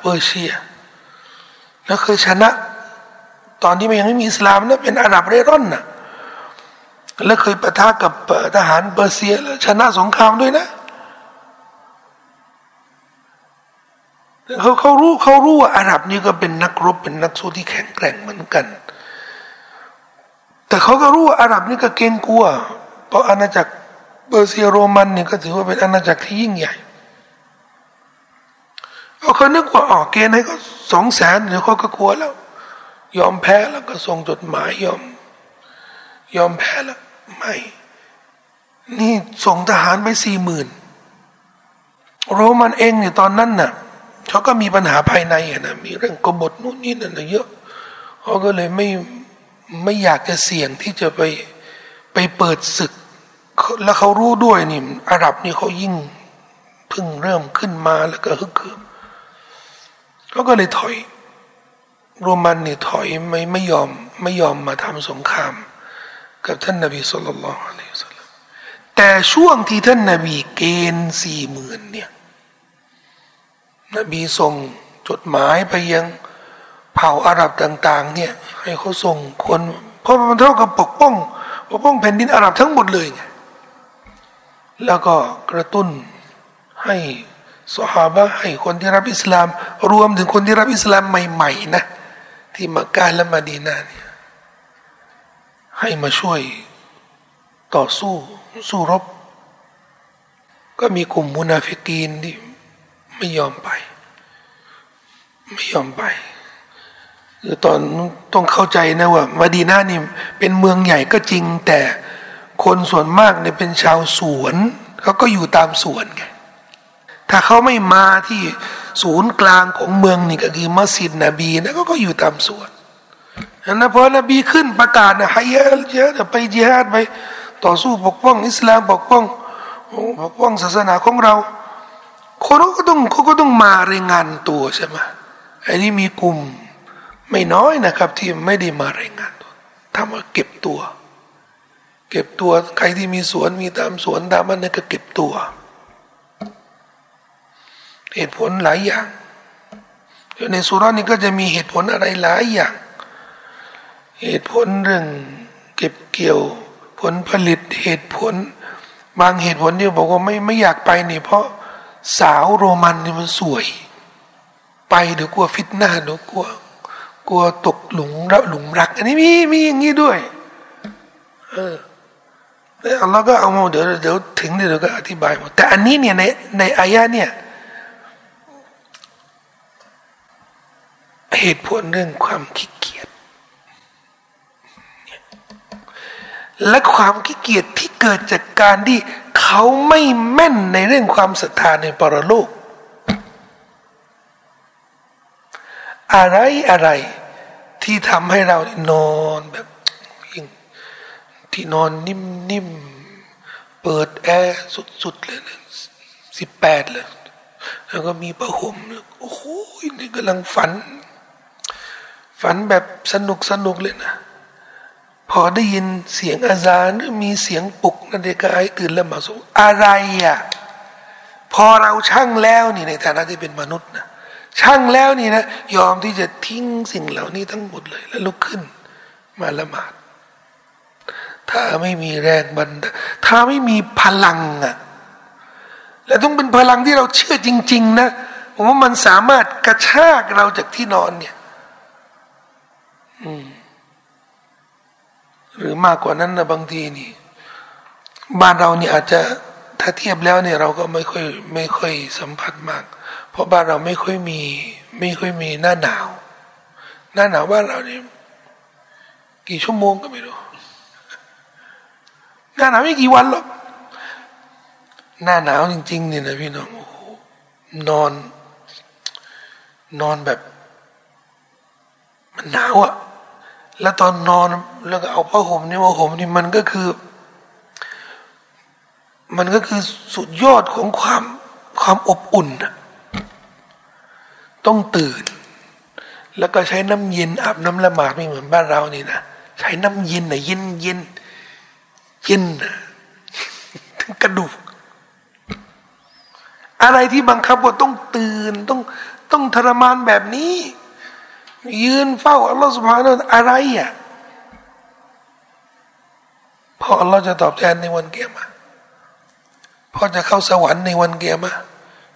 เปอร์เซีย แล้วเคยชนะ ตอนที่มันยังไม่มีอิสลามนะเป็นอาหรับเร่ร่อนนะและเคยประทะกับทหารเปอร์เซียแล้วชนะสงครามด้วยนะเขาเขารู้เขารู้ว่าอาหรับนี่ก็เป็นนักรบเป็นนักสู้ที่แข็งแกร่งเหมือนกัน แต่เขาก็รู้ว่าอาหรับนี่ก็เก่งกลัว เพราะอาณาจักรเปอร์เซียโรมันนี่ก็ถือว่าเป็นอาณาจักรที่ยิ่งใหญ่ เขาเขานึกว่าออกเกณฑ์ให้ก็สองแสนเดี๋ยวเขาก็กลัวแล้ว ยอมแพ้แล้วก็ส่งจดหมายยอม ยอมแพ้แล้วไม่ นี่ส่งทหารไปสี่หมื่นโรมันเองเนี่ยตอนนั้นน่ะเขาก็มีปัญหาภายในอะนะมีเรื่องกบฏนู่นนี่นั่นเยอะเขาก็เลยไม่ไม่อยากจะเสี่ยงที่จะไปไปเปิดศึก แล้วเขารู้ด้วยนี่อาหรับนี่เขายิ่งเพิ่งเริ่มขึ้นมาแล้วก็ฮึกเหิม เขาก็เลยถอย โรมันเนี่ยถอยไม่ไม่ยอมไม่ยอมมาทำสงคราม กับท่านนบีสุลต่านละอะลัแต่ช่วงที่ท่านนบีเกณฑ์สี่หมื่นเนี่ยนบีส่งจดหมายไปยังเผ่าอาหรับต่าง ๆ เนี่ย ให้เขาส่งคนเพราะมันเท่ากับปกป้องปกป้องแผ่นดินอาหรับทั้งหมดเลยไงแล้วก็กระตุ้นให้ สหาบะให้คนที่รับอิสลาม รวมถึงคนที่รับอิสลามใหม่ๆนะที่มักกะและมาดีนาเนี่ยให้มาช่วยต่อสู้สู้รบ ก็มีกลุ่มมุนาฟิกีนที่ไม่ยอมไป ไม่ยอมไปคือตอนต้องเข้าใจนะว่ามาดีนานี่เป็นเมืองใหญ่ก็จริงแต่คนส่วนมากเนี่ยเป็นชาวสวนเขาก็อยู่ตามสวนไง ถ้าเขาไม่มาที่ศูนย์กลางของเมืองนี่ก็คือมัสยิดนบีนะก็ก็อยู่ตามสวนนะพอนบีขึ้นประกาศนะให้เยอะไปจิฮาดไปต่อสู้ปกป้อง อิสลามปกป้องปกป้องศาสนาของเราคนก็ต้องเขาก็ต้องมารายงานตัวใช่ไหมไอ้นี่มีกลุ่มไม่น้อยนะครับ ที่ไม่ได้มารายงานตัวทำมาเก็บตัว เก็บตัวใครที่มีสวนมีตามสวนตามมันนี่ก็เก็บตัว เหตุผลหลายอย่างในสุรานี่ก็จะมีเหตุผลอะไรหลายอย่าง เหตุผลเรื่องเก็บเกี่ยวผลผลิตเหตุผล บางเหตุผลที่บอกว่าไม่ไม่อยากไปนี่เพราะสาวโรมันนี่มันสวย ไปเดี๋ยวกลัวฟิตหน้าเดี๋ยวกลัวกลัวตกหลุมรักหลุมรัก อันนี้มีมีอย่างนี้ด้วย เออแล้วเราก็เอามาเดี๋ยวเดี๋ยวถึงเดี๋ยวก็อธิบายหมดแต่อันนี้เนี่ยในในอายะเนี่ย เหตุผลเรื่องความขี้เกียจและความขี้เกียจที่เกิดจากการที่เขาไม่แม่นในเรื่องความศรัทธาในปรโลก อะไรอะไรที่ทำให้เรานอนแบบที่นอนนิ่มๆ เปิดแอร์สุดๆ เลยนะสิบแปดเลย แล้วก็มีประห่มโอ้โหนี่กำลังฝัน ฝันแบบสนุกสนุกเลยนะ พอได้ยินเสียงอาจารย์หรือมีเสียงปลุกนาฬิกาให้ตื่นแล้วมาสูอะไรอะพอเราช่างแล้วนี่ในฐานะที่เป็นมนุษย์นะช่างแล้วนี่นะยอมที่จะทิ้งสิ่งเหล่านี้ทั้งหมดเลย แล้วลุกขึ้นมาละหมาด ถ้าไม่มีแรงบันดาถ้าไม่มีพลังอะและต้องเป็นพลังที่เราเชื่อจริง ๆ นะผมว่ามันสามารถกระชากเราจากที่นอนเนี่ย หรือมากกว่านั้นนะบางทีนี่ บ้านเราเนี่ยอาจจะถ้าเทียบแล้วเนี่ยเราก็ไม่ค่อยไม่ค่อยสัมผัสมาก เพราะบ้านเราไม่ค่อยมีไม่ค่อยมีหน้าหนาว หน้าหนาวบ้านเราเนี่ยกี่ชั่วโมงก็ไม่รู้หน้าหนาวไม่กี่วันหรอกหน้าหนาวจริง ๆ เนี่ยนะพี่น้องโอ้โหนอน นอนแบบ มันหนาวอะ แล้วตอนนอนแล้วก็เอาผ้าห่มนี่มาห่มนี่มันก็คือ มันก็คือสุดยอดของความความอบอุ่นอะต้องตื่น แล้วก็ใช้น้ำเย็นอาบน้ำละหมาดไม่เหมือนบ้านเรานี่นะใช้น้ำเย็นนะเย็นเย็นเย็นถึงกระดูกอะไรที่บังคับว่าต้องตื่นต้องต้องทรมานแบบนี้ ยืนเฝ้าอัลลอฮฺสุบฮานาอะไรอะพออัลลอฮฺจะตอบแทนในวันเกียรมาพอจะเข้าสวรรค์ในวันเกียรมา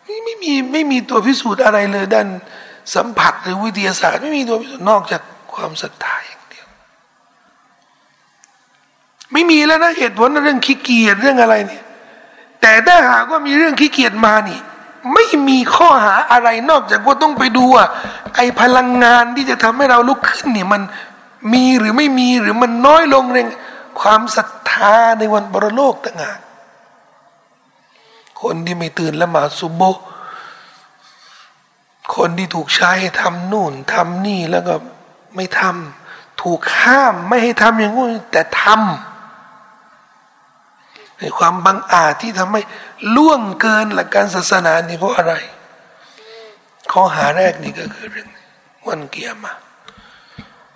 ไม่ไม่มีไม่มีตัวพิสูจน์อะไรเลยด้านสัมผัสหรือวิทยาศาสตร์ ไม่มีตัวพิสูจน์นอกจากความศรัทธาอย่างเดียว ไม่มีแล้วนะเหตุผลเรื่องขี้เกียจเรื่องอะไรเนี่ยแต่ถ้าหากว่ามีเรื่องขี้เกียจมานี่ ไม่มีข้อหาอะไรนอกจากว่าต้องไปดูอะไอพลังงานที่จะทำให้เราลุกขึ้นเนี่ยมันมีหรือไม่มีหรือมันน้อยลงเรงความศรัทธาในวันบรโลกต่างหากคนที่ไม่ตื่นละหมาดซุบโบ คนที่ถูกใช้ให้ทำนู่นทำนี่แล้วก็ไม่ทำถูกห้ามไม่ให้ทำอย่างนู้นแต่ทำ ความบังอาจที่ทำให้ล่วงเกินหลักการศาสนานี่เพราะอะไร ข้อหาแรกนี่ก็คือเรื่องวันเกียรมา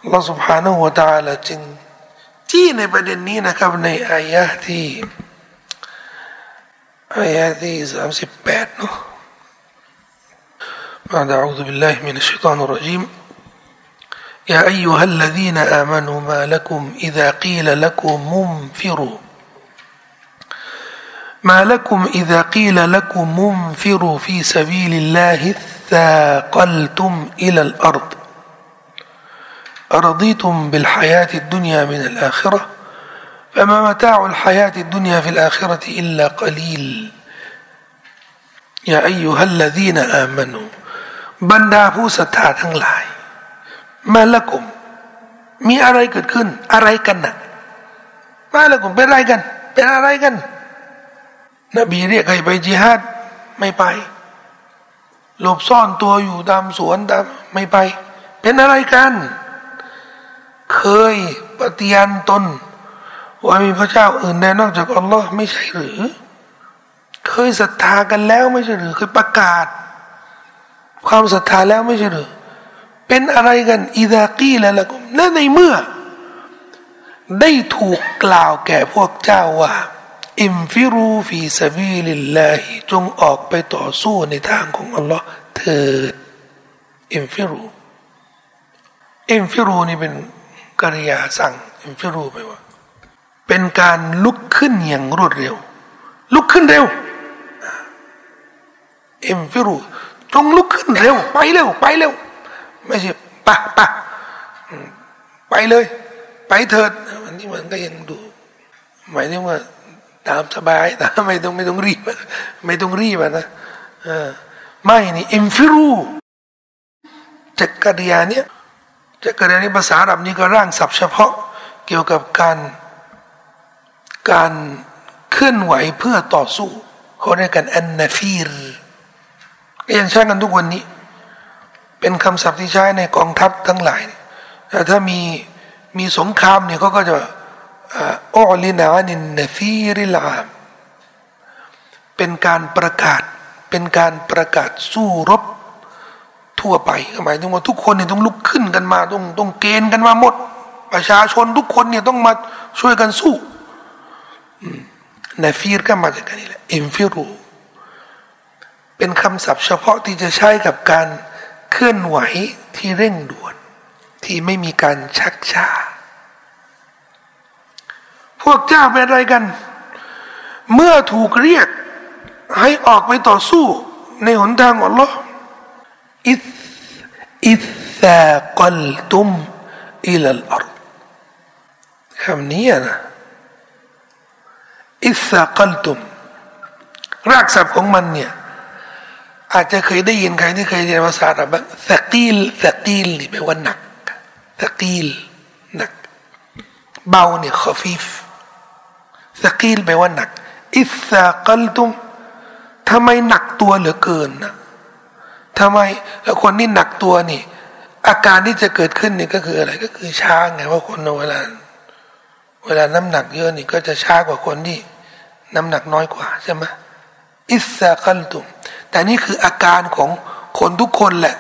เราสุภาโนหัวตาละจึงจี้ในประเด็นนี้นะครับ ในอายะที่อายะที่สามสิบแปดเนาะ بعد أعوذ بالله من الشيطان الرجيم يا أيها الذين آمنوا ما لكم إذا قيل لكم منفروا ما لكم إذا قيل لكم منفروا في سبيل الله ثاقلتم إلى الأرض أرضيتم بالحياة الدنيا من الآخرة فما متاع الحياة الدنيا في الآخرة إلا قليل อย่าอายุฮัลลดีนอามานูบรรดาผู้ศรัทธาทั้งหลาย มาละกุม มีอะไรเกิดขึ้น อะไรกันนะมาละกุมเป็นอะไรกัน เป็นอะไรกัน นบีเรียกให้ไปจิฮัดไม่ไป หลบซ่อนตัวอยู่ตามสวนตามไม่ไป เป็นอะไรกัน เคยปฏิญาณตน ว่ามีพระเจ้าอื่นใดนอกจากอัลลอฮ์ไม่ใช่หรือ เคยศรัทธากันแล้วไม่ใช่หรือ เคยประกาศ ความศรัทธาแล้วไม่ใช่หรือ เป็นอะไรกันอิดากีแล้วละกุมและในเมื่อ ได้ถูกกล่าวแก่พวกเจ้าว่า انفروا في سبيل الله จงออกไปต่อสู้ในทางของอัลลอฮ์เถิดانفروا انفروا นี่เป็นกริยาสั่งانفروا แปลว่า เป็นการลุกขึ้นอย่างรวดเร็ว ลุกขึ้นเร็วانفروا จงลุกขึ้นเร็ว ไปเร็ว ไปเร็ว ไม่ใช่ปะปะไปเลย ไปเถิดอันนี้มันก็ยังดู หมายถึงว่า ตามสบายนะไม่ต้องไม่ต้องรีบไม่ต้องรีบนะไม่นี่อิมฟิรูจักรยานเนี้ยจักรยานนี้ภาษาอับนี่ก็ร่างศัพท์เฉพาะเกี่ยวกับการการเคลื่อนไหวเพื่อต่อสู้เขาเรียกกันอันนาฟีรยังใช้กันทุกวันนี้ เป็นคำศัพท์ที่ใช้ในกองทัพทั้งหลายแต่ถ้ามีมีสงครามเนี่ยเขาก็จะ อัลินานินนฟีริลามเป็นการประกาศเป็นการประกาศสู้รบทั่วไปหมายถึงว่าทุกคนเนี่ยต้องลุกขึ้นกันมาต้องต้องเกณฑ์กันมาหมด ประชาชนทุกคนเนี่ยต้องมาช่วยกันสู้นฟีรก็มาจากกันนี่แหละอิมฟิรูเป็นคำศัพท์เฉพาะที่จะใช้กับการเคลื่อนไหวที่เร่งด่วน ที่ไม่มีการชักช้า พวกเจ้าเป็นอะไรกัน เมื่อถูกเรียกให้ออกไปต่อสู้ในหนทางของลออิสอิสากลตุมอิลลอรคำนี้นะอิสากลตุมรากศัพท์ของมันเนี่ยอาจจะเคยได้ยินใครที่เคยเรียนภาษาอาหรับสกีลสกีลนี่แปลว่าหนักสกีลหนัก เบาเนี่ยขฟีฟ สกีลแปลว่าหนัก อิสซากลตุมทำไมหนักตัวเหลือเกินนะทำไมแล้วคนที่หนักตัวนี่ อาการที่จะเกิดขึ้นนี่ก็คืออะไรก็คือช้าไงว่าคนเวลา เวลาน้ำหนักเยอะนี่ก็จะช้ากว่าคนที่น้ำหนักน้อยกว่าใช่ไหมอิสซากลตุมแต่นี่คืออาการของคนทุกคนแหละ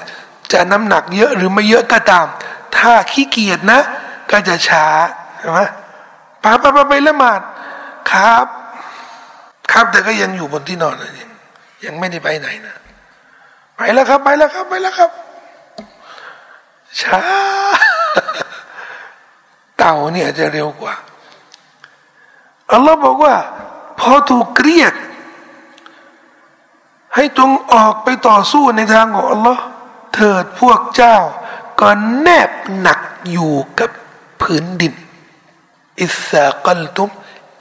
จะน้ำหนักเยอะหรือไม่เยอะก็ตาม ถ้าขี้เกียจนะ ก็จะช้าใช่ไหมปาปไปไปละหมาด ครับ ครับแต่ก็ยังอยู่บนที่นอนนะยังยังไม่ได้ไปไหนนะไปแล้วครับไปแล้วครับไปแล้วครับช้าเต่าเนี่ยจะเร็วกว่าอัลลอฮ์บอกว่า พอถูกเรียก ให้จงออกไปต่อสู้ในทางของอัลลอฮ์เถิดพวกเจ้าก็แนบหนักอยู่กับพื้นดินอิสากลตุม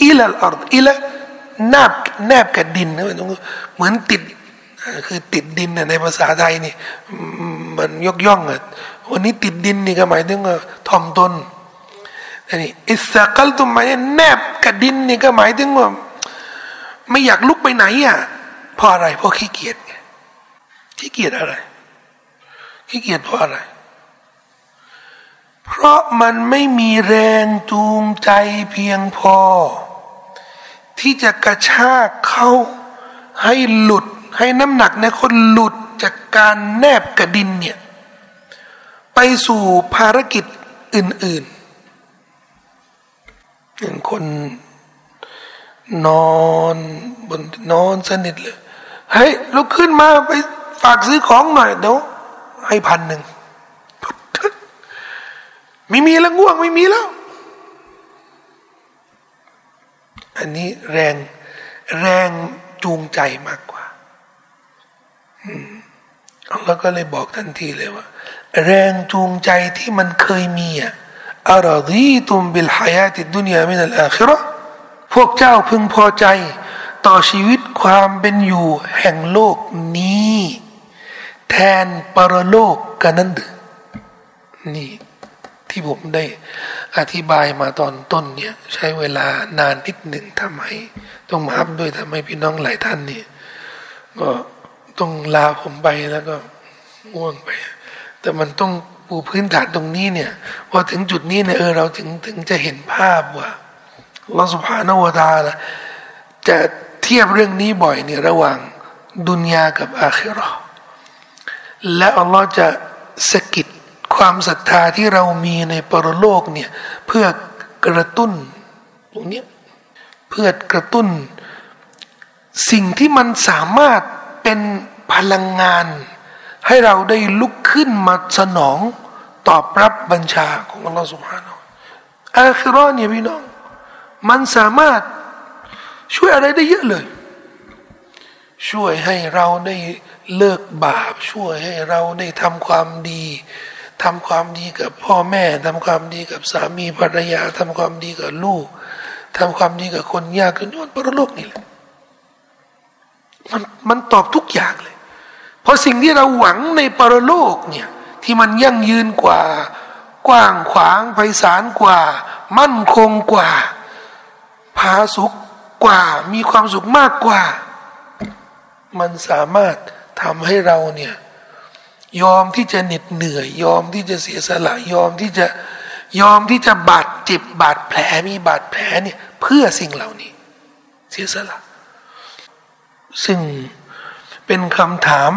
อิลลอร์อิละนาบแนบกับดินนะเหมือนติดคือติดดินในภาษาไทยนี่มันยกย่องอะวันนี้ติดดินนี่ก็หมายถึงว่าทอมตนอันนี้อิสกัลตุมหมายแนบกับดินนี่ก็หมายถึงว่าไม่อยากลุกไปไหนอะเพราะอะไรเพราะขี้เกียจขี้เกียจอะไร ขี้เกียจเพราะอะไร เพราะมันไม่มีแรงจูงใจเพียงพอ ที่จะกระชากเขาให้หลุด ให้น้ำหนักในคนหลุดจากการแนบกระดินเนี่ย ไปสู่ภารกิจอื่นๆอย่างคนนอนบนนอนสนิทเลยเฮ้ยลุกขึ้นมาไปฝากซื้อของหน่อยเดี๋ยวให้พันหนึ่งไม่มีแล้วง่วงไม่มีแล้ว อันนี้แรงแรงจูงใจมากกว่าอัลลอฮ์ก็เลยบอกทันทีเลยว่า แรงจูงใจที่มันเคยมีอะอารดีตุมบิลฮายาติดุนยามินัลอาคิรอพวกเจ้าพึงพอใจ ต่อชีวิตความเป็นอยู่แห่งโลกนี้ แทนปรโลกกันนั้นหรือนี่ ที่ผมได้อธิบายมาตอนต้นเนี่ยใช้เวลานานนิดหนึ่งทำให้ต้องมาอัพด้วยทำให้พี่น้องหลายท่านนี่ก็ต้องลาผมไปแล้วก็ง่วงไป แต่มันต้องปูพื้นฐานตรงนี้เนี่ยพอถึงจุดนี้เนี่ยเออเราถึงถึงจะเห็นภาพว่าลอสุภานวตาละจะเทียบเรื่องนี้บ่อยเนี่ยระหว่างดุนยากับอาคิรอและอัลลอฮ์จะสกิด ความศรัทธาที่เรามีในปรโลกเนี่ยเพื่อกระตุ้นตรงนี้เพื่อกระตุ้น สิ่งที่มันสามารถเป็นพลังงาน ให้เราได้ลุกขึ้นมาสนองตอบรับบัญชาของอัลลอฮฺสุบฮานาอัลคิรอนเนี่ยพี่น้อง มันสามารถช่วยอะไรได้เยอะเลย ช่วยให้เราได้เลิกบาป ช่วยให้เราได้ทำความดี ทำความดีกับพ่อแม่ทำความดีกับสามีภรรยาทำความดีกับลูกทำความดีกับคนยากจนนปรโลกนี่แหละมันมันตอบทุกอย่างเลย เพราะสิ่งที่เราหวังในปรโลกเนี่ยที่มันยั่งยืนกว่า กว้างขวางไพศาลกว่า มั่นคงกว่าพาสุขกว่ามีความสุขมากกว่า มันสามารถทำให้เราเนี่ย ยอมที่จะเหน็ดเหนื่อย ยอมที่จะเสียสละยอมที่จะยอมที่จะบาดเจ็บบาดแผลมีบาดแผลเนี่ยเพื่อสิ่งเหล่านี้ เสียสละซึ่งเป็นคำถาม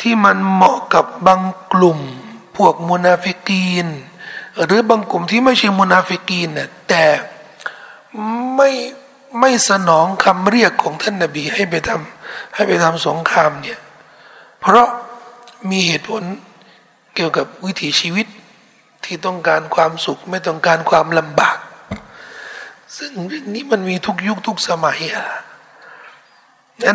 ที่มันเหมาะกับบางกลุ่มพวกมุนาฟิกีน หรือบางกลุ่มที่ไม่ใช่มุนาฟิกีนน่ะแต่ไม่ไม่สนองคำเรียกของท่านนบีให้ไปทำให้ไปทำสงครามเนี่ยเพราะ มีเหตุผลเกี่ยวกับวิถีชีวิตที่ต้องการความสุขไม่ต้องการความลำบาก ซึ่งเรื่องนี้มันมีทุกยุคทุกสมัยอะ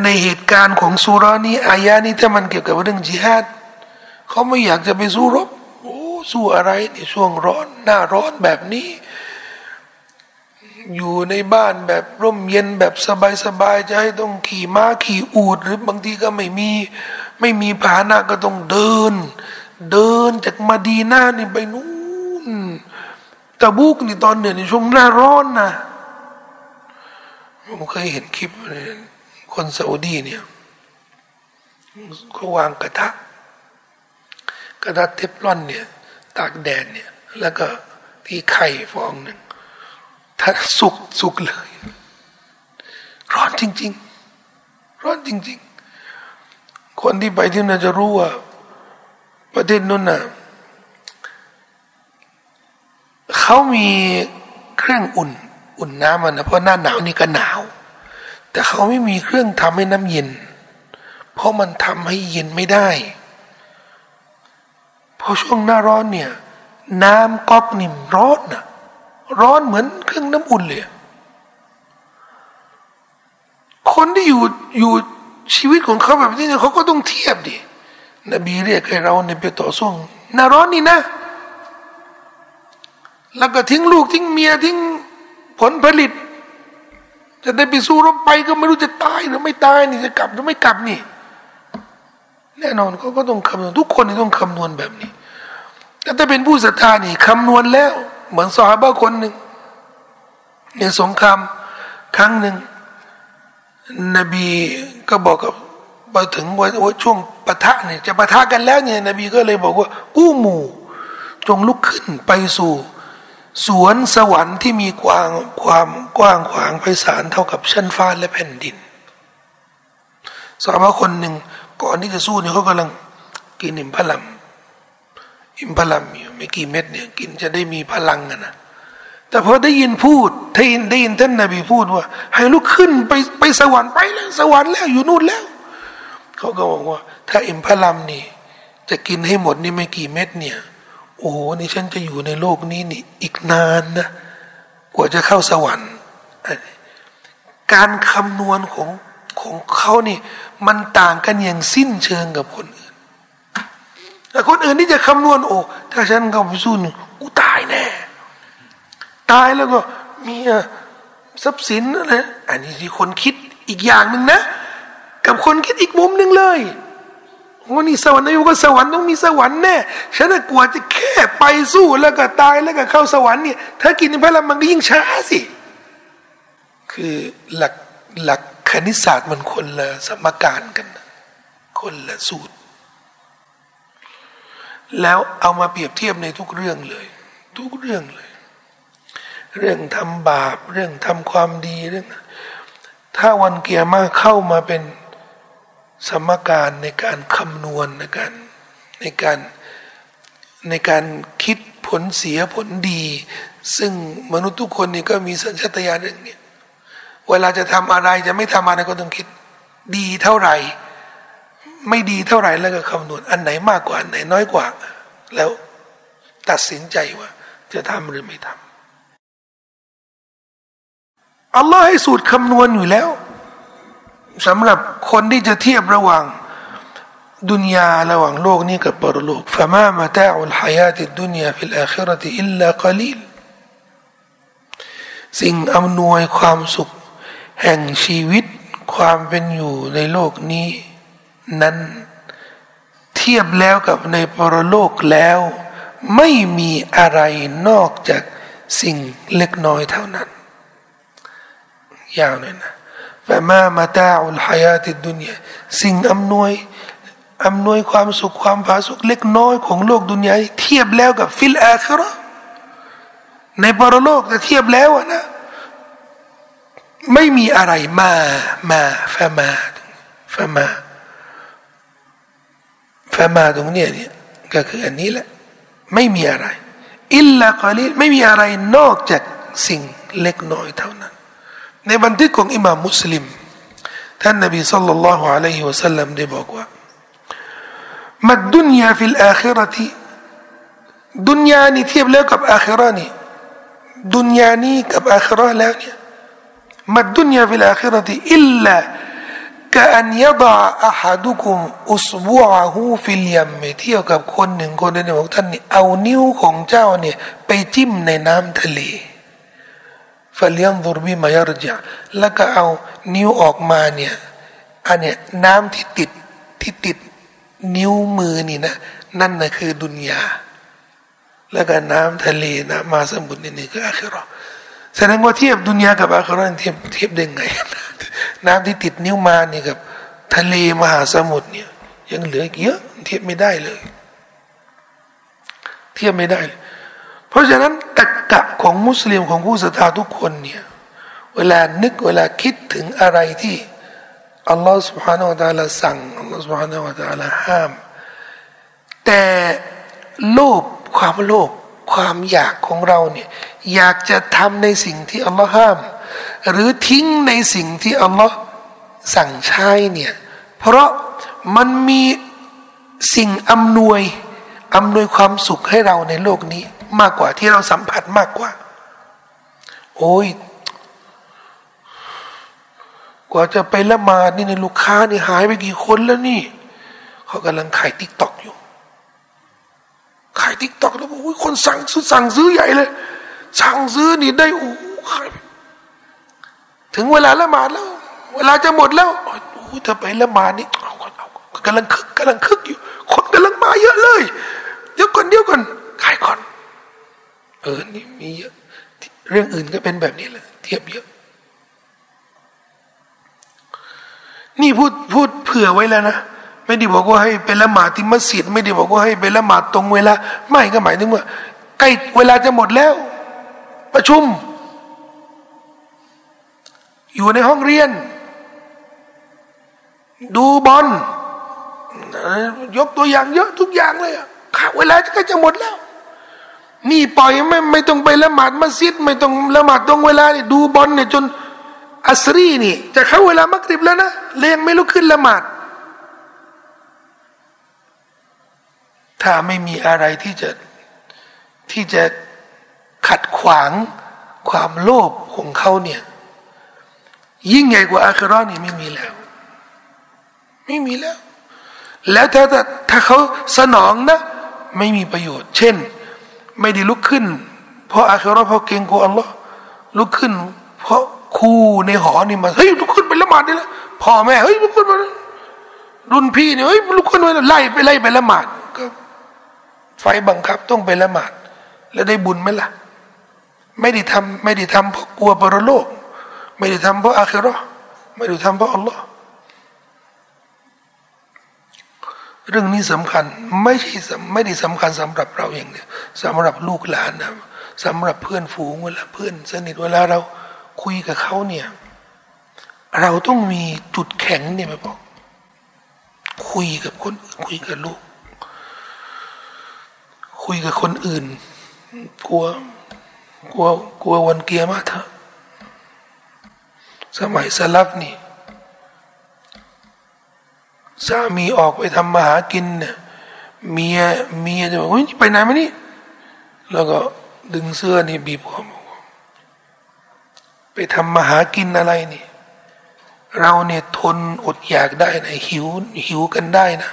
ในเหตุการณ์ของสุรานี้อายานี้ถ้ามันเกี่ยวกับเรื่องจิฮาดเขาไม่อยากจะไปสู้รบโอ้สู้อะไรในช่วงร้อน หน้าร้อนแบบนี้ อยู่ในบ้านแบบร่มเย็นแบบสบายๆจะให้ต้องขี่ม้าขี่อูดหรือบางทีก็ไม่มี ไม่มีผานะก็ต้องเดิน เดินจากมาดีนานี่ไปนู่นตะบุกนี่ตอนเดือนในช่วงหน้าร้อนนะผมเคยเห็นคลิปคนซาอุดีเนี่ยเขาวางกระทะกระทะเทฟลอนเนี่ย ตากแดดเนี่ย แล้วก็ที่ไข่ฟองหนึ่งถ้าสุกสุกเลย ร้อนจริง ๆ ร้อนจริง ๆ คนที่ไปที่นั่นจะรู้ว่า ประเทศนั้นน่ะเขามีเครื่องอุ่น อุ่นน้ำมันนะเพราะหน้าหนาวนี่ก็หนาว แต่เขาไม่มีเครื่องทำให้น้ำเย็น เพราะมันทำให้เย็นไม่ได้พอช่วงหน้าร้อนเนี่ย น้ำก๊อกนิ่มร้อนนะร้อนเหมือนเครื่องน้ำอุ่นเลย คนที่อยู่อยู่ ชีวิตของเขาแบบนี้เนี่ยเขาก็ต้องเทียบดินบีเรียกให้เราเนี่ยไปต่อสู้นาร้อนนี่นะ แล้วก็ทิ้งลูกทิ้งเมียทิ้งผลผลิต จะได้ไปสู้รบไปก็ไม่รู้จะตายหรือไม่ตายนี่จะกลับหรือไม่กลับนี่ แน่นอนเขาก็ต้องคำนวณทุกคนนี่ต้องคำนวณแบบนี้ แต่ถ้าเป็นผู้ศรัทธานี่คำนวณแล้ว เหมือนสาบะคนหนึ่งในสงครามครั้งหนึ่ง นบีก็บอกกับมาถึงว่าช่วงปะทะเนี่ยจะปะทะกันแล้วเนี่ยนบีก็เลยบอกว่ากู้หมู่จงลุกขึ้นไปสู่ สวนสวรรค์ที่มีกว้างความกว้างขวางไพศาลเท่ากับชั้นฟ้าและแผ่นดินสาวคนหนึ่งก่อนที่จะสู้เนี่ยเขากำลังกินอิมพลัมอิมพลัมอยู่ไม่กี่เม็ดเนี่ยกินจะได้มีพลังนะ แต่พอได้ยินพูดได้ยินได้ยินท่านนบีพูดว่า ให้ลุกขึ้นไปไปสวรรค์ไปแล้วสวรรค์แล้วอยู่นู่นแล้ว เขาก็บอกว่า ถ้าอิมพลัมนี่ จะกินให้หมดนี่ไม่กี่เม็ดเนี่ย โอ้โหนี่ฉันจะอยู่ในโลกนี้นี่ อีกนานนะกว่าจะเข้าสวรรค์ การคำนวณของของเขานี่ มันต่างกันอย่างสิ้นเชิงกับคนอื่นแต่คนอื่นนี่จะคำนวณโอ้ถ้าฉันเข้าไปสู้นี่กูตายแน่ ตายแล้วก็มีทรัพย์สินอะไรอันนี้ที่คนคิดอีกอย่างหนึ่งนะ กับคนคิดอีกมุมหนึ่งเลยว่านี่สวรรค์นายก็สวรรค์ต้องมีสวรรค์แน่ฉันกลัวจะแค่ไปสู้แล้วก็ตายแล้วก็เข้าสวรรค์เนี่ยถ้ากินไปแล้วมันก็ยิ่งช้าสิ คือหลักหลักคณิตศาสตร์มันคนละสมการกัน คนละสูตร แล้วเอามาเปรียบเทียบในทุกเรื่องเลย ทุกเรื่องเลย เรื่องทำบาป เรื่องทำความดีเรื่อง ถ้าวันเกียร์มาเข้ามาเป็นสมการในการคำนวณในการในการในการคิดผลเสียผลดี ซึ่งมนุษย์ทุกคนนี่ก็มีสัญชาตญาณเรื่องนี้เวลาจะทำอะไรจะไม่ทำอะไรก็ต้องคิด ดีเท่าไหร่ ไม่ดีเท่าไหร่แล้วก็คำนวณอันไหนมากกว่าอันไหนน้อยกว่า แล้วตัดสินใจว่าจะทำหรือไม่ทำ อัลลอฮ์ให้สูตรคำนวณอยู่แล้วสำหรับคนที่จะเทียบระหว่างดุนยาระหว่างโลกนี้กับปรโลกฟะมามาตาอุลฮายาติดุนยาฟิลอาคิรติอิลลากลีลสิ่งอำนวยความสุข แห่งชีวิตความเป็นอยู่ในโลกนี้ นั้นเทียบแล้วกับในปรโลกแล้ว ไม่มีอะไรนอกจากสิ่งเล็กน้อยเท่านั้น ยาวเลยนะฟะมามาตาอุลฮายาติดุนยาสิ่งอำนวยอำนวยความสุขความผาสุกเล็กน้อยของโลกดุนยาเทียบแล้วกับฟิลอาคราในปรโลกจะเทียบแล้วนะ ไม่มีอะไรมามา فما فما فما ตรงเนี้ยเนี่ยก็คืออันนี้แหละ ไม่มีอะไรإلا قليل ไม่มีอะไรนอกจากสิ่งเล็กน้อยเท่านั้น ในบันทึกของอิหม่ามมุสลิมท่านนบีสัลลัลลอฮุอะลัยฮิวะสัลลัมได้บอกว่ามัดดุนยาฟิลอาคิรติดุนยานี่เทียบแล้วกับอาคิรานี่ดุนยานี้กับอาคิราแล้วเนี่ยมัดดุนยาฟิลอาคิรติอิลลา كأن يضع أحدكم أصبعه في اليم เที่ยวกับคนหนึ่งคนหนึ่งบอกท่านนี่เอานิ้วของเจ้าเนี่ยไปจิ้มในน้ำทะเล فلينظر بم يرجع แล้วก็เอานิ้วออกมาเนี่ยอันเนี้ยน้ำที่ติดที่ติดนิ้วมือนี่นะนั่นนะคือดุนยา แล้วก็น้ำทะเลนะมาสมุทรนี่นี่คืออาคิรอแสดงว่าเทียบดุนยากับอาคิรอเทียบเทียบได้ไง น้ำที่ติดนิ้วมานี่กับ ทะเลมหาสมุทรเนี่ยยังเหลือเยอะเทียบไม่ได้เลย เทียบไม่ได้เลย เพราะฉะนั้นตะกะของมุสลิมของผู้ศรัทธาทุกคนเนี่ยเวลานึกเวลาคิดถึงอะไรที่อัลลอฮฺ سبحانه และ تعالى สั่งอัลลอฮฺ سبحانه และ تعالى ห้าม แต่โลภความโลภความอยากของเราเนี่ยอยากจะทำในสิ่งที่อัลลอฮ์ห้าม หรือทิ้งในสิ่งที่อัลลอฮ์สั่งใช้เนี่ยเพราะมันมีสิ่งอำนวยอำนวยความสุขให้เราในโลกนี้ มากกว่าที่เราสัมผัสมากกว่า โอ้ย กว่าจะไปละหมาดนี่ในลูกค้านี่หายไปกี่คนแล้วนี่ เขากำลังขาย TikTok อยู่ ขาย TikTok แล้วโอ้ยคนสั่งซื้อสั่งซื้อใหญ่เลย สั่งซื้อนี่ได้โอ้ขายถึงเวลาละหมาดแล้ว เวลาจะหมดแล้วโอ้ยถ้าไปละหมาดนี่เอาเอากำลังคึกกำลังคึกอยู่ คนกำลังมาเยอะเลย เดี๋ยวก่อนเดี๋ยวก่อนขายก่อน เออนี่มีเยอะเรื่องอื่นก็เป็นแบบนี้แหละเทียบเยอะ นี่พูดพูดเผื่อไว้แล้วนะไม่ได้บอกว่าให้ไปละหมาดที่มัสยิดไม่ได้บอกว่าให้ไปละหมาดตรงเวลา ไม่ก็หมายถึงว่าใกล้เวลาจะหมดแล้ว ประชุม อยู่ในห้องเรียน ดูบอลยกตัวอย่างเยอะทุกอย่างเลยอะเวลาก็จะหมดแล้ว นี่ปล่อยไม่ไม่ต้องไปละหมาดมัสยิด ไม่ต้องละหมาดตรงเวลานี่ดูบอลเนี่ยจนอัสรีนี่ จะเข้าเวลามักริบแล้วนะเลี้ยงไม่ลุกขึ้นละหมาด ถ้าไม่มีอะไรที่จะที่จะขัดขวางความโลภของเขาเนี่ย ยิ่งใหญ่กว่าอาครานี่ไม่มีแล้ว ไม่มีแล้ว แล้วถ้าถ้าเขาสนองนะ ไม่มีประโยชน์ เช่น ไม่ได้ลุกขึ้น เพราะอาคราเพราะเกรงกลัวอัลลอฮ์ลุกขึ้น เพราะคู่ในหอนี่มาเฮ้ยลุกขึ้นไปละหมาดได้แล้วพ่อแม่เฮ้ยลุกขึ้นมารุ่นพี่เนี่ยเฮ้ยลุกขึ้นมาไล่ไปไล่ไปละหมาดก็ไฟบังคับต้องไปละหมาด แล้วได้บุญไหมล่ะ ไม่ได้ทำไม่ได้ทำเพราะกลัวปรโลก ไม่ได้ทำเพราะอาคิรอไม่ได้ทำเพราะอัลลอฮ์ เรื่องนี้สำคัญไม่ใช่ไม่ได้สำคัญสำหรับเราอย่างเดียวสำหรับลูกหลานนะสำหรับเพื่อนฝูงเวลาเพื่อนสนิทเวลาเราคุยกับเขาเนี่ย เราต้องมีจุดแข็งเนี่ยไปบอกคุยกับคนคุยกับลูก คุยกับคนอื่น กลัวกลัวกลัววันเกียร์มาเถอะสมัยสลับนี่ สามีออกไปทำมาหากินเนี่ยเมียเมียจะบอกว่าไปไหนมานี่ แล้วก็ดึงเสื้อนี่บีบคอไปทำมาหากินอะไรนี่ เราเนี่ยทนอดอยากได้นะหิวหิวกันได้นะ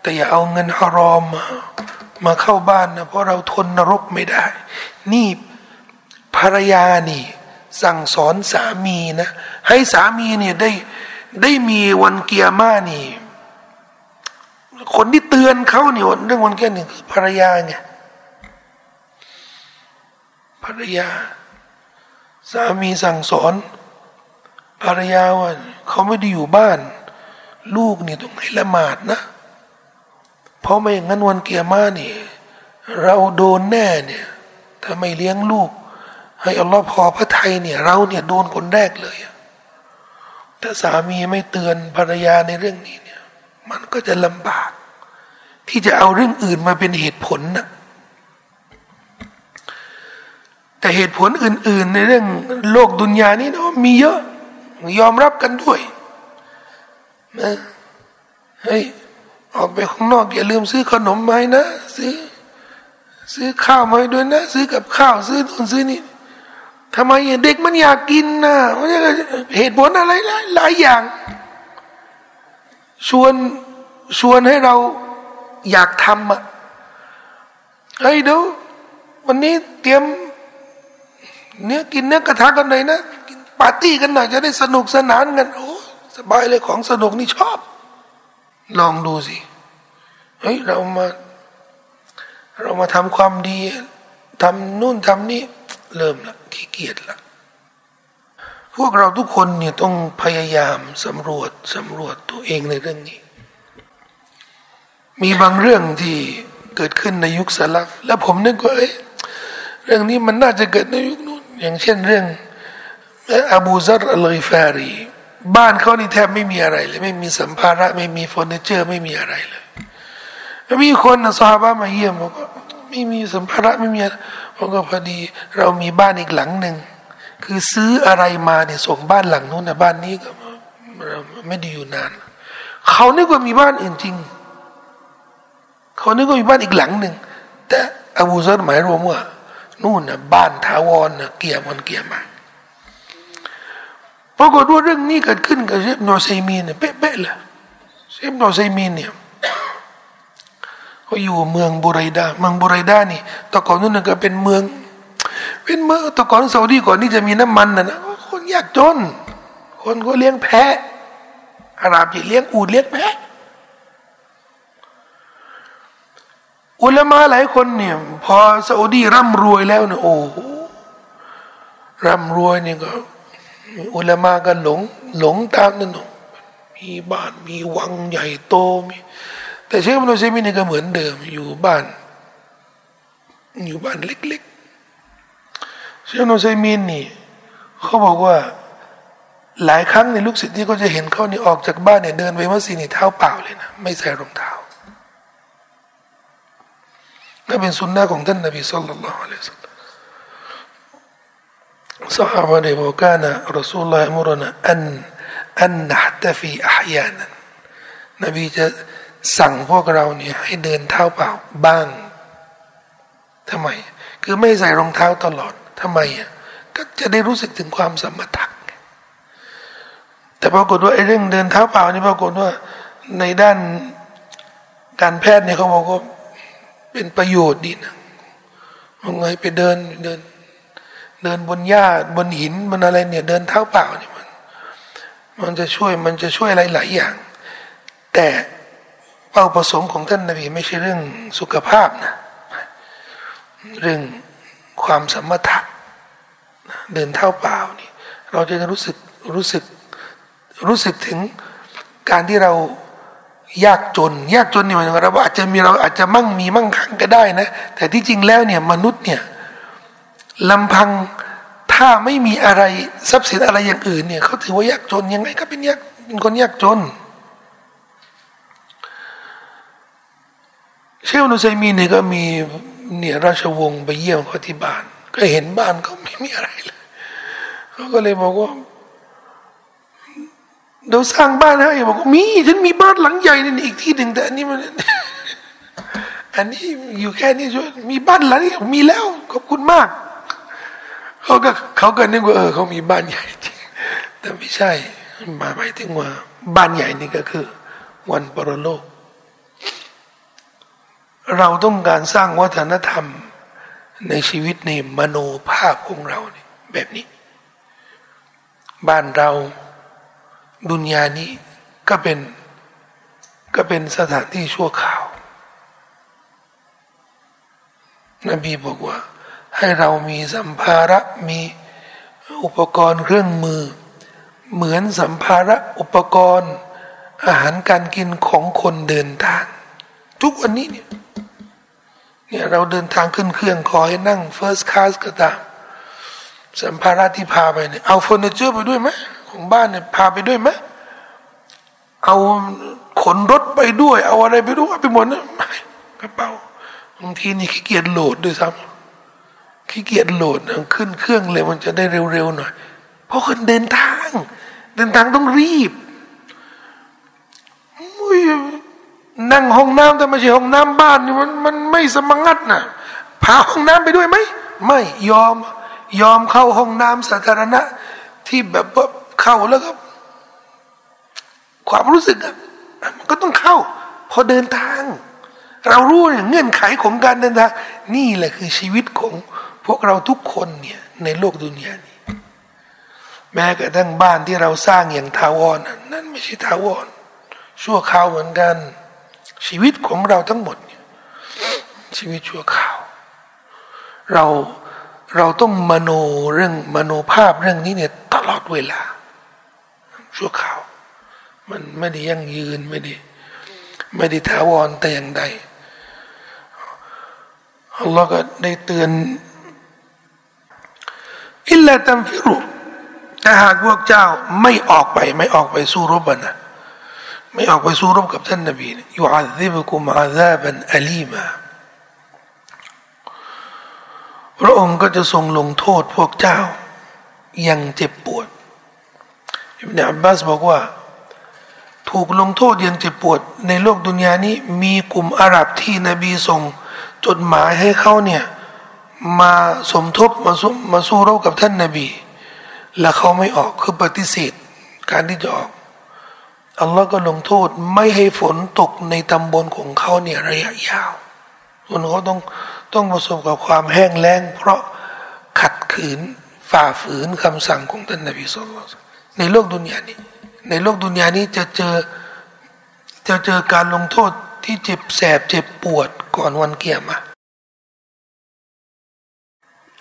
แต่อย่าเอาเงินฮารอมมามาเข้าบ้านนะเพราะเราทนนรกไม่ได้ นี่ภรรยานี่ สั่งสอนสามีนะ ให้สามีเนี่ยได้ได้มีวันเกียร์มานี่ คนที่เตือนเขาเนี่ยเรื่องวันเกียนี่คือภรรยาไงภรรยา สามีสั่งสอน ภรรยาว่าเขาไม่ได้อยู่บ้าน ลูกนี่ต้องให้ละหมาดนะ เพราะไม่อย่างนั้นวันเกียร์มานี่ เราโดนแน่เนี่ยถ้าไม่เลี้ยงลูก ให้อัลลอฮ์พอพระไทยเนี่ย เราเนี่ยโดนคนแรกเลยถ้าสามีไม่เตือนภรรยาในเรื่องนี้น มันก็จะลำบาก ที่จะเอาเรื่องอื่นมาเป็นเหตุผลนะแต่เหตุผลอื่น ๆ ในเรื่องโลกดุนยานี้นะมีเยอะ ยอมรับกันด้วยนะเฮ้ยออกไปข้างนอกอย่าลืมซื้อขนมมาให้นะ ซื้อ ซื้อข้าวมาให้ด้วยนะ ซื้อกับข้าวซื้อนู่นซื้อนี่ทำไมเด็กมันอยากกินนะเหตุผลอะไรหลายอย่าง ชวนชวนให้เราอยากทำอะเฮ้ยเดี๋ยววันนี้เตรียมเนื้อกินเนื้อกระทะกันหน่อยนะกินปาร์ตี้กันหน่อยจะได้สนุกสนานกันโอ้สบายเลยของสนุกนี่ชอบ ลองดูสิเฮ้ยเรามา เรามาทำความดีทำนู่นทำนี่เริ่มละขี้เกียจละ พวกเราทุกคนเนี่ยต้องพยายามสำรวจสำรวจตัวเองในเรื่องนี้ มีบางเรื่องที่เกิดขึ้นในยุคสลัฟแล้วผมนึกว่าเอ้เรื่องนี้มันน่าจะเกิดในยุคนู้นอย่างเช่นเรื่องอบูซัรอัลกิฟารีบ้านเขานี่แทบไม่มีอะไรเลยไม่มีสัมภาระไม่มีเฟอร์นิเจอร์ ไม่มีอะไรเลยมีคนนะซอฮาบะมาเยี่ยมบอกว่าไม่มีสัมภาระไม่มีผมก็พอดี เรามีบ้านอีกหลังหนึ่ง คือซื้ออะไรมาเนี่ยส่งบ้านหลังนู้นนะบ้านนี้ก็ไม่ได้อยู่นาน เขานึกว่ามีบ้านอื่นจริง เขานึกว่ามีบ้านอีกหลังหนึ่ง แต่อบูซัรหมายรวมว่านู่นนะบ้านทาวรนะเกียร์มันเกียร์มาปรากฏว่าเรื่องนี้เกิดขึ้นกับเชคอิบนุอุซัยมีนเนี่ยเป๊ะๆเลยเชคอิบนุอุซัยมีนเนี่ยเขาอยู่เมืองบุไรดาเมืองบุไรดานี่ตะก่อนนู้นก็เป็นเมือง เป็นเมือตะก่อนซาอุดีก่อนนี่จะมีน้ำมันนะนะคนยากจน คนก็เลี้ยงแพะอาหรับจะเลี้ยงอูดเลี้ยงแพะอุลามาหลายคนเนี่ยพอซาอุดีร่ำรวยแล้วเนี่ยโอ้ร่ำรวยเนี่ยก็ อุลามาก็หลงหลงตามนั่นมีบ้านมีวังใหญ่โตมีแต่เชคมันโซมินี่ก็เหมือนเดิมอยู่บ้าน อยู่บ้านเล็ก ชนุไซมินนี่เขาบอกว่าหลายครั้งในลูกศิษย์ที่ก็จะเห็นเขานี่ออกจากบ้านเนี่ยเดินไปมัสยิดนี่เท้าเปล่าเลยนะไม่ใส่รองเท้าก็เป็นสุนนะของท่านนบีสุลต่านละฮ์อะลัยซัลลัมสหายได้บอกว่านะรสูลลอฮ์มุรนะอันอันนัตฟีอายานันนบีจะสั่งพวกเราเนี่ยให้เดินเท้าเปล่าบ้างทำไม คือไม่ใส่รองเท้าตลอด ทำไมอะก็จะได้รู้สึกถึงความสมถะแต่ปรากฏว่าไอ้เรื่องเดินเท้าเปล่านี่ปรากฏว่าในด้านการแพทย์เนี่ยเขาบอกว่าเป็นประโยชน์ดีนะว่าไงไปเดินเดิน เดินบนหญ้าบนหินบนอะไรเนี่ย เดินเท้าเปล่าเนี่ยมัน มันจะช่วยมันจะช่วยอะไรหลายอย่าง แต่เป้าประสงค์ของท่านนบีไม่ใช่เรื่องสุขภาพนะเรื่อง ความสมถะเดินเท้าเปล่านี่เราจะรู้สึกรู้สึกรู้สึกถึงการที่เรายากจน ยากจนเนี่ยหมายถึงเราอาจจะมีเราอาจจะมั่งมีมั่งคั่งก็ได้นะแต่ที่จริงแล้วเนี่ยมนุษย์เนี่ยลำพังถ้าไม่มีอะไรทรัพย์สินอะไรอย่างอื่นเนี่ยเขาถือว่ายากจนยังไงก็เป็นยากเป็นคนยากจนเชลนุสัยมีเนี่ยก็มี เนี่ยราชวงศ์ไปเยี่ยมเขาที่บ้าน ก็เห็นบ้านเขาไม่มีอะไรเลยเขาก็เลยบอกว่าเดี๋ยวสร้างบ้านให้บอกว่ามีฉันมีบ้านหลังใหญ่นี่อีกที่หนึ่งแต่อันนี้มันอันนี้อยู่แค่นี้ช่วยมีบ้านหลังนี้มีแล้วขอบคุณมากเขาก็เขาก็นึกว่าเออเขามีบ้านใหญ่จริงแต่ไม่ใช่หมายถึงว่าบ้านใหญ่นี่ก็คือ วันปรโลก เราต้องการสร้างวัฒนธรรมในชีวิตในมโนภาพของเราเนี่ยแบบนี้ บ้านเราดุนยานี้ก็เป็นก็เป็นสถานที่ชั่วข่าว นบีบอกว่า ให้เรามีสัมภาระมีอุปกรณ์เครื่องมือ เหมือนสัมภาระอุปกรณ์ อาหารการกินของคนเดินทาง ทุกวันนี้เนี่ย เนี่ยเราเดินทางขึ้นเครื่องขอให้นั่ง first class ก็ตามสัมภาระที่พาไปเนี่ยเอาเฟอร์นิเจอร์ไปด้วยไหมของบ้านเนี่ยพาไปด้วยไหมเอาขนรถไปด้วย เอาอะไรไปด้วยไปหมดนะกระเป๋าบางทีนี่ขี้เกียจโหลดด้วยซ้ำขี้เกียจโหลดขึ้นเครื่องเลยมันจะได้เร็วๆหน่อย เพราะคนเดินทาง เดินทางต้องรีบ นั่งห้องน้ำแต่ไม่ใช่ห้องน้ำบ้านนี่มันมันไม่สมังัดนะพาห้องน้ำไปด้วยไหมไม่ยอมยอมเข้าห้องน้ำสาธารณะ ที่แบบว่าเข้าแล้วก็ความรู้สึกอะมันก็ต้องเข้า พอเดินทาง เรารู้เนี่ยเงื่อนไขของการเดินทางนี่แหละคือชีวิตของพวกเราทุกคนเนี่ยในโลกดุนยานี้แม้กระทั่งบ้านที่เราสร้างอย่างทาวรนั่นไม่ใช่ทาวรชั่วคราวเหมือนกัน ชีวิตของเราทั้งหมดเนี่ยชีวิตชั่วคราว เราเราต้องมโนเรื่องมโนภาพเรื่องนี้เนี่ยตลอดเวลา ชั่วคราว มันไม่ได้ยั่งยืนไม่ได้ไม่ได้ถาวรแต่อย่างใดอัลลอฮ์ก็ได้เตือนอิลลาตัมฟิรุแต่หากพวกเจ้าไม่ออกไป ไม่ออกไปสู้รบนะ ไม่ออกไปสู้รบกับท่านนบียูอาซิบกุมอาซาบันอลีมาพระองค์ก็จะทรงลงโทษพวกเจ้า ยังเจ็บปวดอิบนาอับบาสบอกว่า ถูกลงโทษย่างเจ็บปวด ในโลกดุนยานี้มีกลุ่มอาหรับที่นบีส่งจดหมายให้เขาเนี่ยมาสมทบมาสู้มาสู้รบกับท่านนบี และเขาไม่ออกคือปฏิเสธการที่จะออก อัลลอฮ์ก็ลงโทษไม่ให้ฝนตกในตำบลของเขาเนี่ยระยะยาวส่วนเขาต้องต้องประสบกับความแห้งแล้ง เพราะขัดขืนฝ่าฝืนคำสั่งของท่านนบีสุลต่านในโลกดุนยานี้ ในโลกดุนยานี้จะเจอจะเจอการลงโทษที่เจ็บแสบเจ็บปวดก่อนวันเกียรมา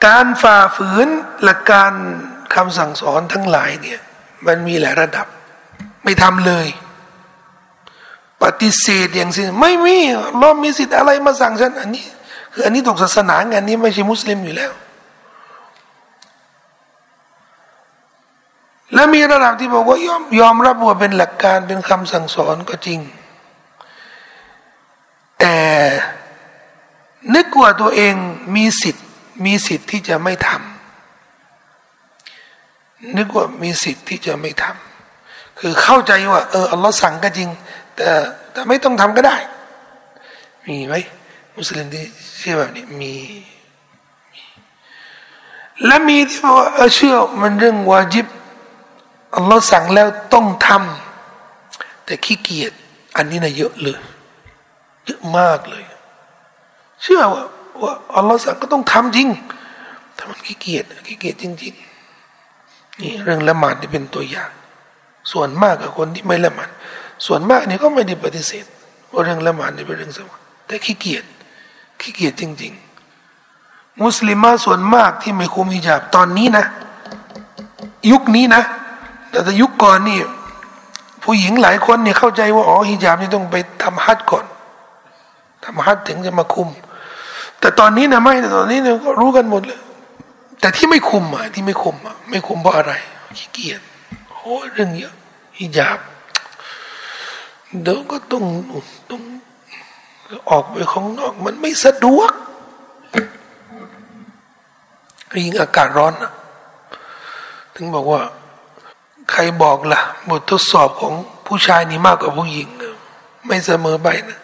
การฝ่าฝืนหลักการคำสั่งสอนทั้งหลายเนี่ยมันมีหลายระดับ ไม่ทำเลย ปฏิเสธอย่างสิ้นไม่มีเรามีสิทธิ์อะไรมาสั่งฉันอันนี้ คืออันนี้ตกศาสนางานนี้ไม่ใช่มุสลิมอยู่แล้ว และมีระดับที่บอกว่ายอมยอมรับว่าเป็นหลักการเป็นคำสั่งสอนก็จริง แต่นึกว่าตัวเองมีสิทธิ์มีสิทธิ์ที่จะไม่ทำนึกว่ามีสิทธิ์ที่จะไม่ทำ คือเข้าใจว่าเอออัลลอฮ์สั่งก็จริง แต่แต่ไม่ต้องทำก็ได้ มีไหมมุสลิมที่เชื่อแบบนี้มี และมีที่ว่าเชื่อมันเรื่องวาจิบอัลลอฮ์สั่งแล้วต้องทำแต่ขี้เกียจอันนี้นะเยอะเลยเยอะมากเลย เชื่อว่าว่าอัลลอฮ์สั่งก็ต้องทำจริงทแต่มันขี้เกียจขี้เกียจจริง ๆ นี่เรื่องละหมาดนี่เป็นตัวอย่าง ส่วนมากกับคนที่ไม่ละหมาดส่วนมากนี่ก็ไม่ได้ปฏิเสธว่าเรื่องละหมาดนี่เป็นเรื่องสำคัญแต่ขี้เกียจขี้เกียจจริง ๆ มุสลิมส่วนมากที่ไม่คุมฮิญาบตอนนี้นะ ยุคนี้นะ แต่ยุคก่อนนี่ผู้หญิงหลายคนเนี่ยเข้าใจว่าอ๋อฮิญาบนี่ต้องไปทำฮัจก่อนทำฮัจถึงจะมาคุม แต่ตอนนี้นะไม่แต่ตอนนี้เนี่ยก็รู้กันหมดเลยแต่ที่ไม่คุมอะที่ไม่คุมอะไม่คุมเพราะอะไรขี้เกียจ โอ้เรื่องเยอะฮิญาบเดี๋ยวก็ต้องต้องออกไปข้างนอกมันไม่สะดวกยิ่งอากาศร้อนนะถึงบอกว่า ใครบอกละ่ะบททดสอบของผู้ชายนี่มากกว่าผู้หญิงไม่เสมอไปนะ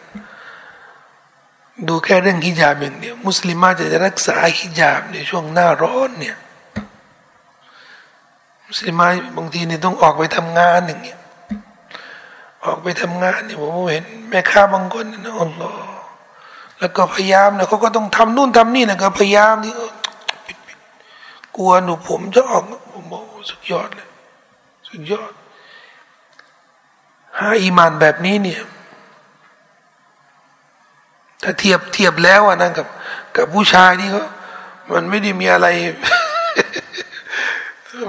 ดูแค่เรื่องฮิญาบอย่างเดียวมุสลิมาจะรักษาฮิญาบในช่วงหน้าร้อนเนี่ย มุสลิมบางทีเนี่ยต้องออกไปทำงานอย่างเงี้ยออกไปทำงานเนี่ยผมเห็นแม่ค้าบางคนนะอัลลอฮ์แล้วก็พยายามนะเขาก็ต้องทำนู่นทำนี่นะก็พยายามที่กลัวหนูผมจะออกผมบอกสุดยอดเลยสุดยอดหาอีมานแบบนี้เนี่ยถ้าเทียบเทียบแล้วอะนั่นกับ กับผู้ชายนี่เขามันไม่ได้มีอะไร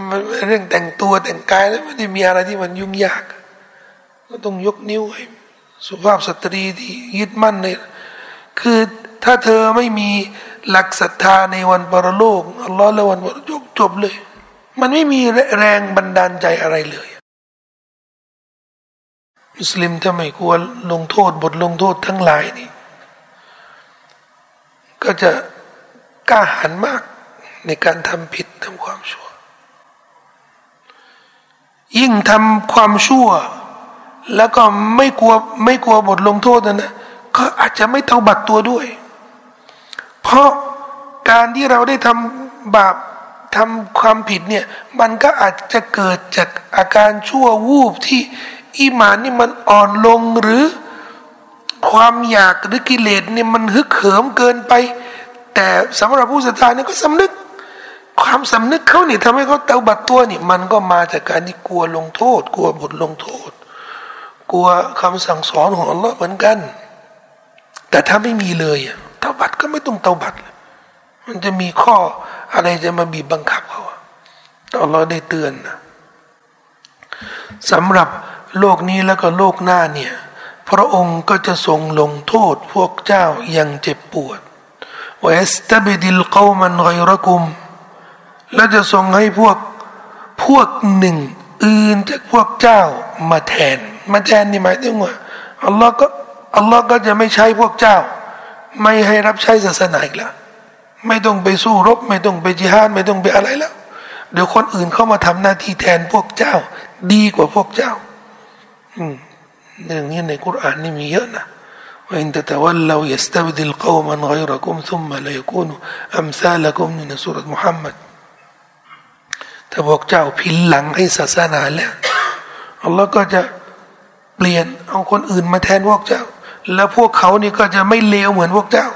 มันเรื่องแต่งตัวแต่งกายแล้วไม่ได้มีอะไรที่มันยุ่งยาก ก็ต้องยกนิ้วให้สุภาพสตรีที่ยึดมั่นในคือถ้าเธอไม่มีหลักศรัทธาในวันปรโลกอัลลอฮ์และวันปรโลกจบเลย มันไม่มีแรงบันดาลใจอะไรเลยมุสลิมถ้าไม่กลัวลงโทษบทลงโทษทั้งหลายนี่ ก็จะกล้าหาญมากในการทำผิดทำความชั่ว ยิ่งทำความชั่ว แล้วก็ไม่กลัวไม่กลัวบทลงโทษนะนะก็อาจจะไม่เท่าบัตรตัวด้วย เพราะการที่เราได้ทำบาปทำความผิดเนี่ย มันก็อาจจะเกิดจากอาการชั่ววูบที่อีมานนี่มันอ่อนลงหรือความอยากหรือกิเลสเนี่ยมันฮึกเหิมเกินไป แต่สำหรับผู้ศรัทธาเนี่ยก็สำนึก ความสำนึกเขาเนี่ยทำให้เขาเตาบัตรตัวนี่มันก็มาจากการที่กลัวลงโทษ กลัวบทลงโทษ กลัวคำสั่งสอนของอัลลอฮ์เหมือนกัน แต่ถ้าไม่มีเลยเตาบัตก็ไม่ต้องเตาบัตมันจะมีข้ออะไรจะมาบีบบังคับเขาอัลลอฮ์ได้เตือนนะสำหรับโลกนี้แล้วก็โลกหน้าเนี่ย พระองค์ก็จะทรงลงโทษพวกเจ้าอย่างเจ็บปวดว่าสตบิดิลกามันไกรกุม และจะทรงให้พวกพวกหนึ่ง อื่นจากพวกเจ้ามาแทน มาแทนนี่หมายถึงว่าอัลลอฮ์ก็อัลลอฮ์ก็จะไม่ใช้พวกเจ้า ไม่ให้รับใช้ศาสนาอีกแล้วไม่ต้องไปสู้รบ ไม่ต้องไปจิฮาดไม่ต้องไปอะไรแล้ว เดี๋ยวคนอื่นเข้ามาทำหน้าที่แทนพวกเจ้า ดีกว่าพวกเจ้า อืมเรื่องนี้ในกุรานนี่มีเยอะนะว่าอินตะตะวัลลายัสตบดิลกอมันไกรกุมซุมมาลยกูนุอัมซาลกุมในสุรษมุฮัมมัด ถ้าพวกเจ้าพินหลังให้ศาสนาแล้วอัลลอฮ์ก็จะเปลี่ยนเอาคนอื่นมาแทนพวกเจ้า แล้วพวกเขานี่ก็จะไม่เลวเหมือนพวกเจ้า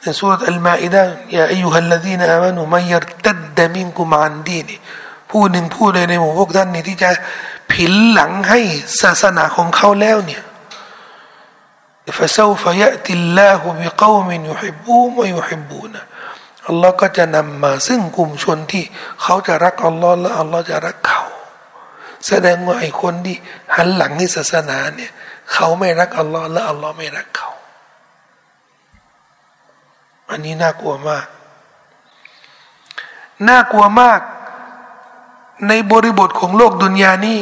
ในสุรอัลมาอิดะยาอายุฮัลลดีนอามานุมายัรตัดดมินกุมานดีนี่ผู้หนึ่งผู้ใดในหมู่พวกท่านนี่ที่จะผินหลังให้ศาสนาของเขาแล้วเนี่ย فسوف يأتي الله بقوم يحبون ويحبون อัลลอฮ์ก็จะนำมาซึ่งกลุ่มชนที่เขาจะรักอัลลอฮ์และอัลลอฮ์จะรักเขา แสดงว่าไอ้คนที่หันหลังให้ศาสนาเนี่ยเขาไม่รักอัลลอฮ์และอัลลอฮ์ไม่รักเขา อันนี้น่ากลัวมาก น่ากลัวมาก ในบริบทของโลกดุนยานี้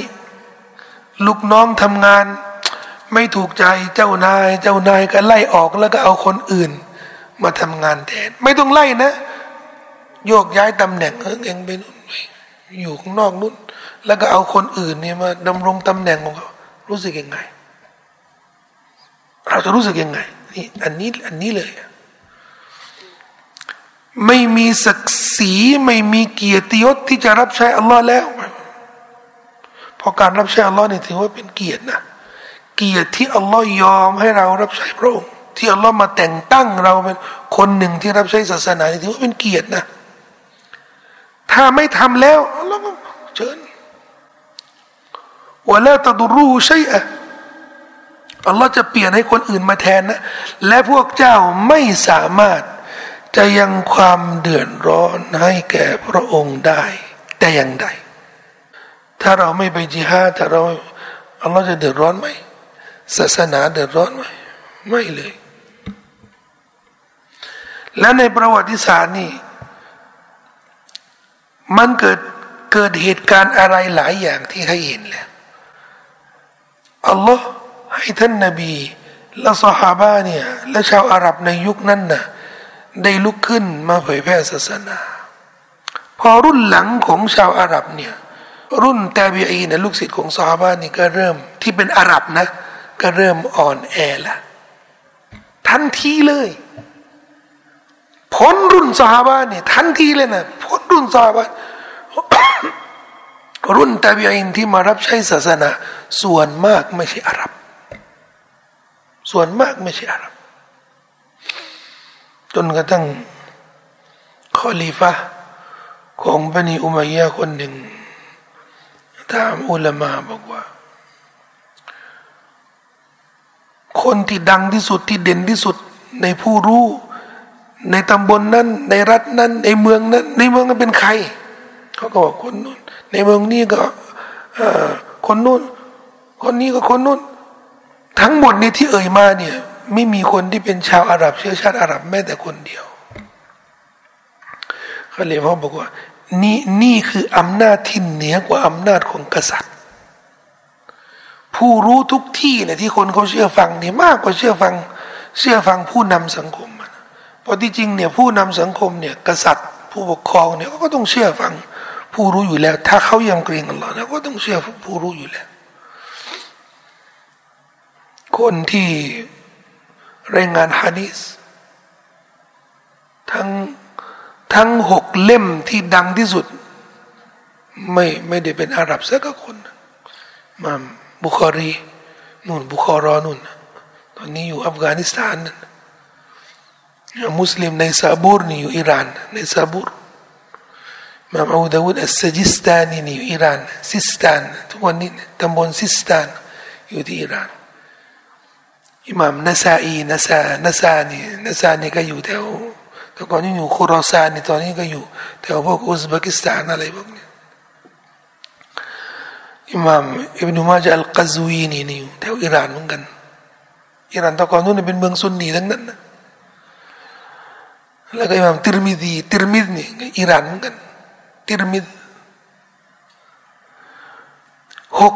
ลูกน้องทำงาน ไม่ถูกใจเจ้านาย เจ้านายก็ไล่ออกแล้วก็เอาคนอื่น มาทำงานแทน ไม่ต้องไล่นะ โยกย้ายตำแหน่งเออเองไปนู่นไปอยู่ข้างนอกนู่น แล้วก็เอาคนอื่นเนี่ยมาดำรงตำแหน่งของเขารู้สึกยังไง เราจะรู้สึกยังไงนี่อันนี้อันนี้เลย ไม่มีศักดิ์ศรีไม่มีเกียรติยศที่จะรับใช้อัลลอฮ์แล้วเพราะการรับใช้อัลลอฮ์นี่ถือว่าเป็นเกียรตินะเกียรติที่อัลลอฮ์ยอมให้เรารับใช้พระองค์ ที่อัลลอฮ์มาแต่งตั้งเราเป็นคนหนึ่งที่รับใช้ศาสนาถือว่าเป็นเกียรตินะ ถ้าไม่ทำแล้วอัลลอฮ์เชิญว่าแล้วตดุรูใช่อะอัลลอฮ์จะเปลี่ยนให้คนอื่นมาแทนนะ และพวกเจ้าไม่สามารถจะยังความเดือดร้อนให้แก่พระองค์ได้ แต่อย่างใด ถ้าเราไม่ไปจิฮาดถ้าเราอัลลอฮ์จะเดือดร้อนไหมศาสนาเดือดร้อนไหมไม่เลย และในประวัติศาสตร์นี่ มันเกิดเกิดเหตุการณ์อะไรหลายอย่างที่ให้เห็นแล้วอัลลอฮ์ให้ท่านนาบี และสหาบะเนี่ยและชาวอาหรับในยุคนั้นน่ะได้ลุกขึ้นมาเผยแพร่ศาสนา พอรุ่นหลังของชาวอาหรับเนี่ยรุ่นตาบีอีนะลูกศิษย์ของซาบานี่ก็เริ่มที่เป็นอาหรับนะ ก็เริ่มอ่อนแอละทันทีเลย พ้นรุ่นซาบานี่ทันทีเลยนะพ้นรุ่นซาบารุ่นตาบีอินที่มารับใช้ศาสนา ส่วนมากไม่ใช่อาหรับ ส่วนมากไม่ใช่อาหรับ จนกระทั่งคอลีฟะของบันิอุมัยยะคนหนึ่งถามอุลามาบอกว่า คนที่ดังที่สุดที่เด่นที่สุดในผู้รู้ ในตำบลนนั้น ในรัฐนั้น ในเมืองนั้น ในเมืองนั้นเป็นใคร เขาก็บอกคนนู้นในเมืองนี้ก็คนนู้นคนนี้ก็คนนู้นทั้งหมดนี้ที่เอ่ยมาเนี่ย ไม่มีคนที่เป็นชาวอาหรับเชื้อชาติอาหรับแม้แต่คนเดียวเขาเลยพ่อบอกว่านี่นี่คืออำนาจที่เหนือกว่าอำนาจของกษัตริย์ ผู้รู้ทุกที่เนี่ยที่คนเขาเชื่อฟังเนี่ยมากกว่าเชื่อฟัง เชื่อฟังผู้นำสังคม ราะที่จริงเนี่ยผู้นำสังคมเนี่ยกษัตริย์ ผู้ปกครองเนี่ยก็ต้องเชื่อฟังผู้รู้อยู่แล้ว ถ้าเขายำเกรงอัลลอฮ์นะก็ต้องเชื่อผู้รู้อยู่แล้ว คนที่รายงานฮะดีสทั้งทั้งหกเล่มที่ดังที่สุด ไม่ไม่ได้เป็นอาหรับสักคนมาบุคอรีนู่นบุคอรอนู่น ตอนนี้อยู่อัฟกานิสถานนั่น มุสลิมนัยซาบูรนี่อยู่อิหร่านนัยซาบูรอบูดาวุดอัสซิสตานีนี่อยู่อิหร่านซิสตานทุกวันนี้ตำบลซิสตานอยู่ที่อิหร่านอิหม่ามนาซาอีนาซานาซานี่นาซานี่ก็อยู่แถวแต่ก่อนนี้อยู่คุรอซานนี่ตอนนี้ก็อยู่แถวพวกอุซเบกิสถานอะไรพวกนี้อิหม่ามอิบนุมาจอัลกัซวีนี่นี่อยู่แถวอิหร่านเหมือนกันอิหร่านตะก่อนนู้นเป็นเมืองซุนนีทั้งนั้นนะ แล้วก็อิหม่ามติรมิดีติรมิดนี่อิหร่านเหมือนกันติรมิดหก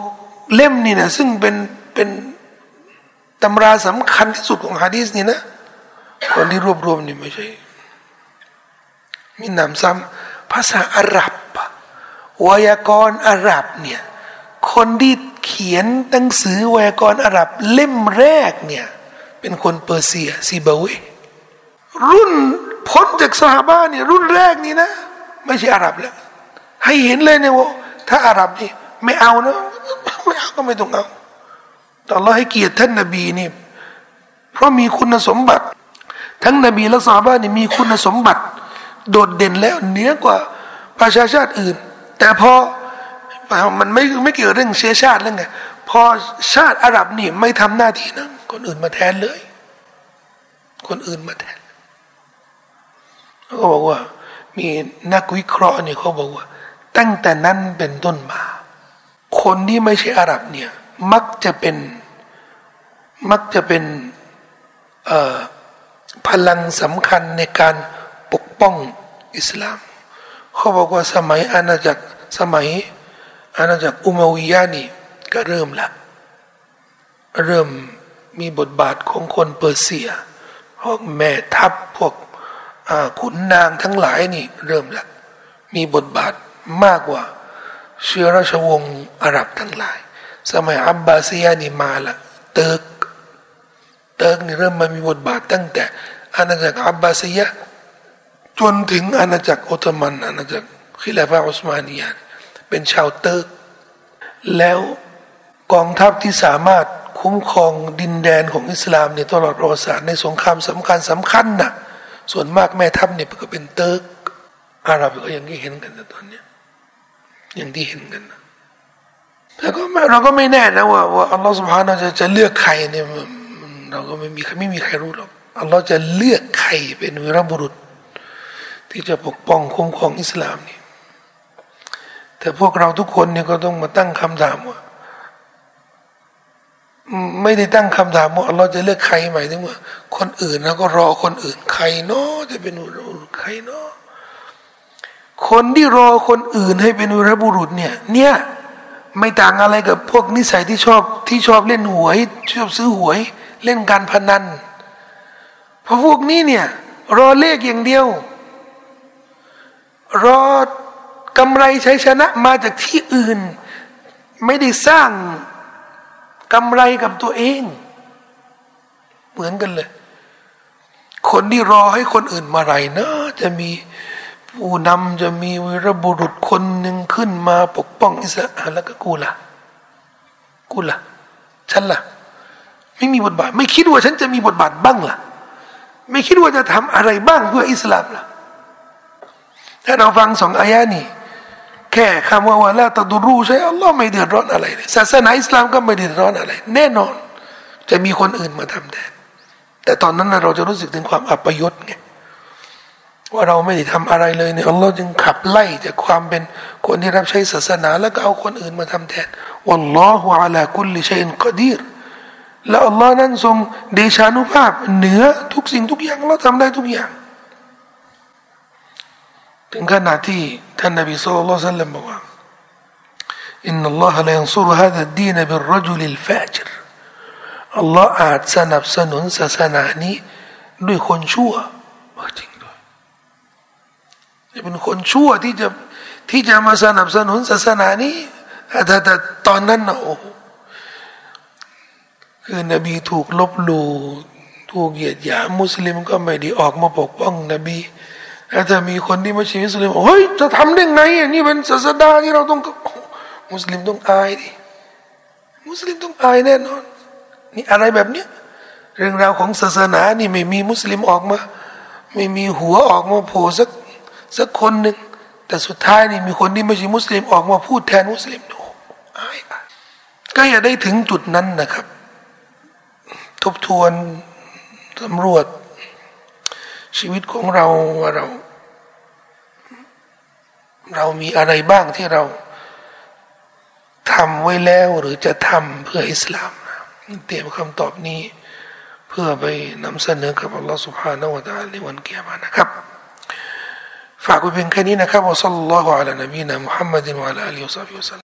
เล่มนี่นะซึ่งเป็นเป็นตำราสำคัญที่สุดของฮะดีสนี่นะคนที่รวบรวมนี่ไม่ใช่มีนำซ้ำภาษาอาหรับวยากรณ์อาหรับเนี่ยคนที่เขียนหนังสือวยากรณ์อาหรับเล่มแรกเนี่ยเป็นคนเปอร์เซียซีบาเวรุ่น พ้นจากสหบ้านเนี่ยรุ่นแรกนี่นะ ไม่ใช่อาหรับแล้ว ให้เห็นเลยเนี่ยว่าถ้าอาหรับนี่ ไม่เอานะไม่เอาก็ไม่ต้องเอาแต่เราให้เกียรติท่านนบีนี่ เพราะมีคุณสมบัติ ทั้งนบีและสหบ้านนี่มีคุณสมบัติ โดดเด่นแล้วเหนือกว่าประชาชาติอื่น แต่พอมันไม่ไม่เกี่ยวเรื่องเชื้อชาติเรื่องไงพอชาติอาหรับนี่ไม่ทำหน้าที่นะคนอื่นมาแทนเลย คนอื่นมาแทน เขาบอกว่า มีนักวิเคราะห์เนี่ยเขาบอกว่า ตั้งแต่นั้นเป็นต้นมา คนที่ไม่ใช่อาหรับเนี่ย มักจะเป็น มักจะเป็นพลังสำคัญในการปกป้องอิสลาม เขาบอกว่าสมัยอาณาจักรสมัยอาณาจักรอุมาวิยานี่ก็เริ่มละเริ่มมีบทบาทของคนเปอร์เซียพวกแม่ทัพพวก ขุนนางทั้งหลายนี่เริ่มละมีบทบาทมากกว่า เชื้อราชวงศ์อาหรับทั้งหลาย สมัยอับบาซียนี่มาละเติร์กเติร์กนี่เริ่มมามีบทบาทตั้งแต่อาณาจักรอับบาซียจนถึงอาณาจักรออตโตมันอาณาจักรคิลาฟาอุสมานียนเป็นชาวเติร์กแล้วกองทัพที่สามารถคุ้มครองดินแดนของอิสลามเนี่ยตลอดประวัติศาสตร์ในสงครามสำคัญสำคัญน่ะ ส่วนมากแม่ทัพเนี่ยก็เป็นเติร์กอาหรับก็อย่างที่เห็นกันตอนนี้อย่างที่เห็นกันนะแต่ก็เราก็ไม่แน่นะว่าว่าอัลลอฮฺสุบฮานาจะจะเลือกใครเนี่ยเราก็ไม่มีไม่มีใครรู้หรอกอัลลอฮ์จะเลือกใครเป็นวีรบุรุษ ที่จะปกป้องคุ้มครองอิสลามนี่แต่พวกเราทุกคนเนี่ยก็ต้องมาตั้งคำถามว่า ไม่ได้ตั้งคำถามว่าเราจะเลือกใครหมายถึงว่า คนอื่นแล้วก็รอคนอื่น ใครเนาะจะเป็นใครเนาะคนที่รอคนอื่นให้เป็นวีรบุรุษเนี่ย เนี่ยไม่ต่างอะไรกับพวกนิสัยที่ชอบที่ชอบเล่นหวยชอบซื้อหวย เล่นการพนันเพราะพวกนี้เนี่ย รอเลขอย่างเดียว รอกำไรใช้ชนะมาจากที่อื่น ไม่ได้สร้าง กำไรกับตัวเอง เหมือนกันเลย คนที่รอให้คนอื่นมาไรนะจะมีผู้นำจะมีวีรบุรุษคนหนึ่งขึ้นมาปกป้องอิสระแล้วก็กูละกูละฉันละไม่มีบทบาท ไม่คิดว่าฉันจะมีบทบาทบ้างล่ะ ไม่คิดว่าจะทำอะไรบ้างเพื่ออิสลามล่ะถ้าเราฟังสองอายะนี้ แค่คำว่าว่าแล้วตดูรู้ใช่อัลลอฮ์ไม่เดือดร้อนอะไรศาสนาอิสลามก็ไม่เดือดร้อนอะไร แน่นอน จะมีคนอื่นมาทำแทนแต่ตอนนั้นเราจะรู้สึกถึงความอัปยศไงว่าเราไม่ได้ทำอะไรเลยเนี่ยอัลลอฮ์จึงขับไล่จากความเป็นคนที่รับใช้ศาสนา แล้วก็เอาคนอื่นมาทำแทนวัลลอฮุอะลากุลลิชัยนกอดีรแล้วอัลลอฮ์นั้นทรงเดชานุภาพเหนือทุกสิ่งทุกอย่างเราทำได้ทุกอย่าง ถึงขนาดที่ท่านนบีสุลต่านสัลลัมบอกว่าอินนัลลอฮะลายันซุรฮะดะดีนบิรรจุลิลฟาจรอัลลอฮ์อาจสนับสนุนศาสนานี้ด้วยคนชั่วจริงด้วยเป็นคนชั่วที่จะที่จะมาสนับสนุนศาสนานี้แต่แต่ตอนนั้นนะโอ้คือนบีถูกลบหลู่ถูกเหยียดหยามมุสลิมก็ไม่ได้ออกมาปกป้องนบี ถ้ามีคนที่มาชีวิตมุสลิมเฮ้ยจะทำได้ไงอะนี่เป็นศาสดาที่เราต้องมุสลิมต้องอายดิมุสลิมต้องอายแน่นอนนี่อะไรแบบเนี้ยเรื่องราวของศาสนานี่ไม่มีมุสลิมออกมา ไม่มีหัวออกมาโผล่สักสักคนหนึ่งแต่สุดท้ายนี่มีคนที่ไม่ใช่มุสลิมออกมาพูดแทนมุสลิมดูอายก็อย่าได้ถึงจุดนั้นนะครับ ทบทวนสำรวจชีวิตของเราว่าเรา เรามีอะไรบ้างที่เราทำไว้แล้วหรือจะทำเพื่ออิสลามเตรียมคำตอบนี้ เพื่อไปนำเสนอกับอัลลอฮฺสุบฮานาวะตาในวันเกียรมานะครับ ฝากไว้เพียงแค่นี้นะครับอัลลัลลอฮุอะลัยนบีนะมุฮัมมัดวะอะลัยฮิวะซัลลัม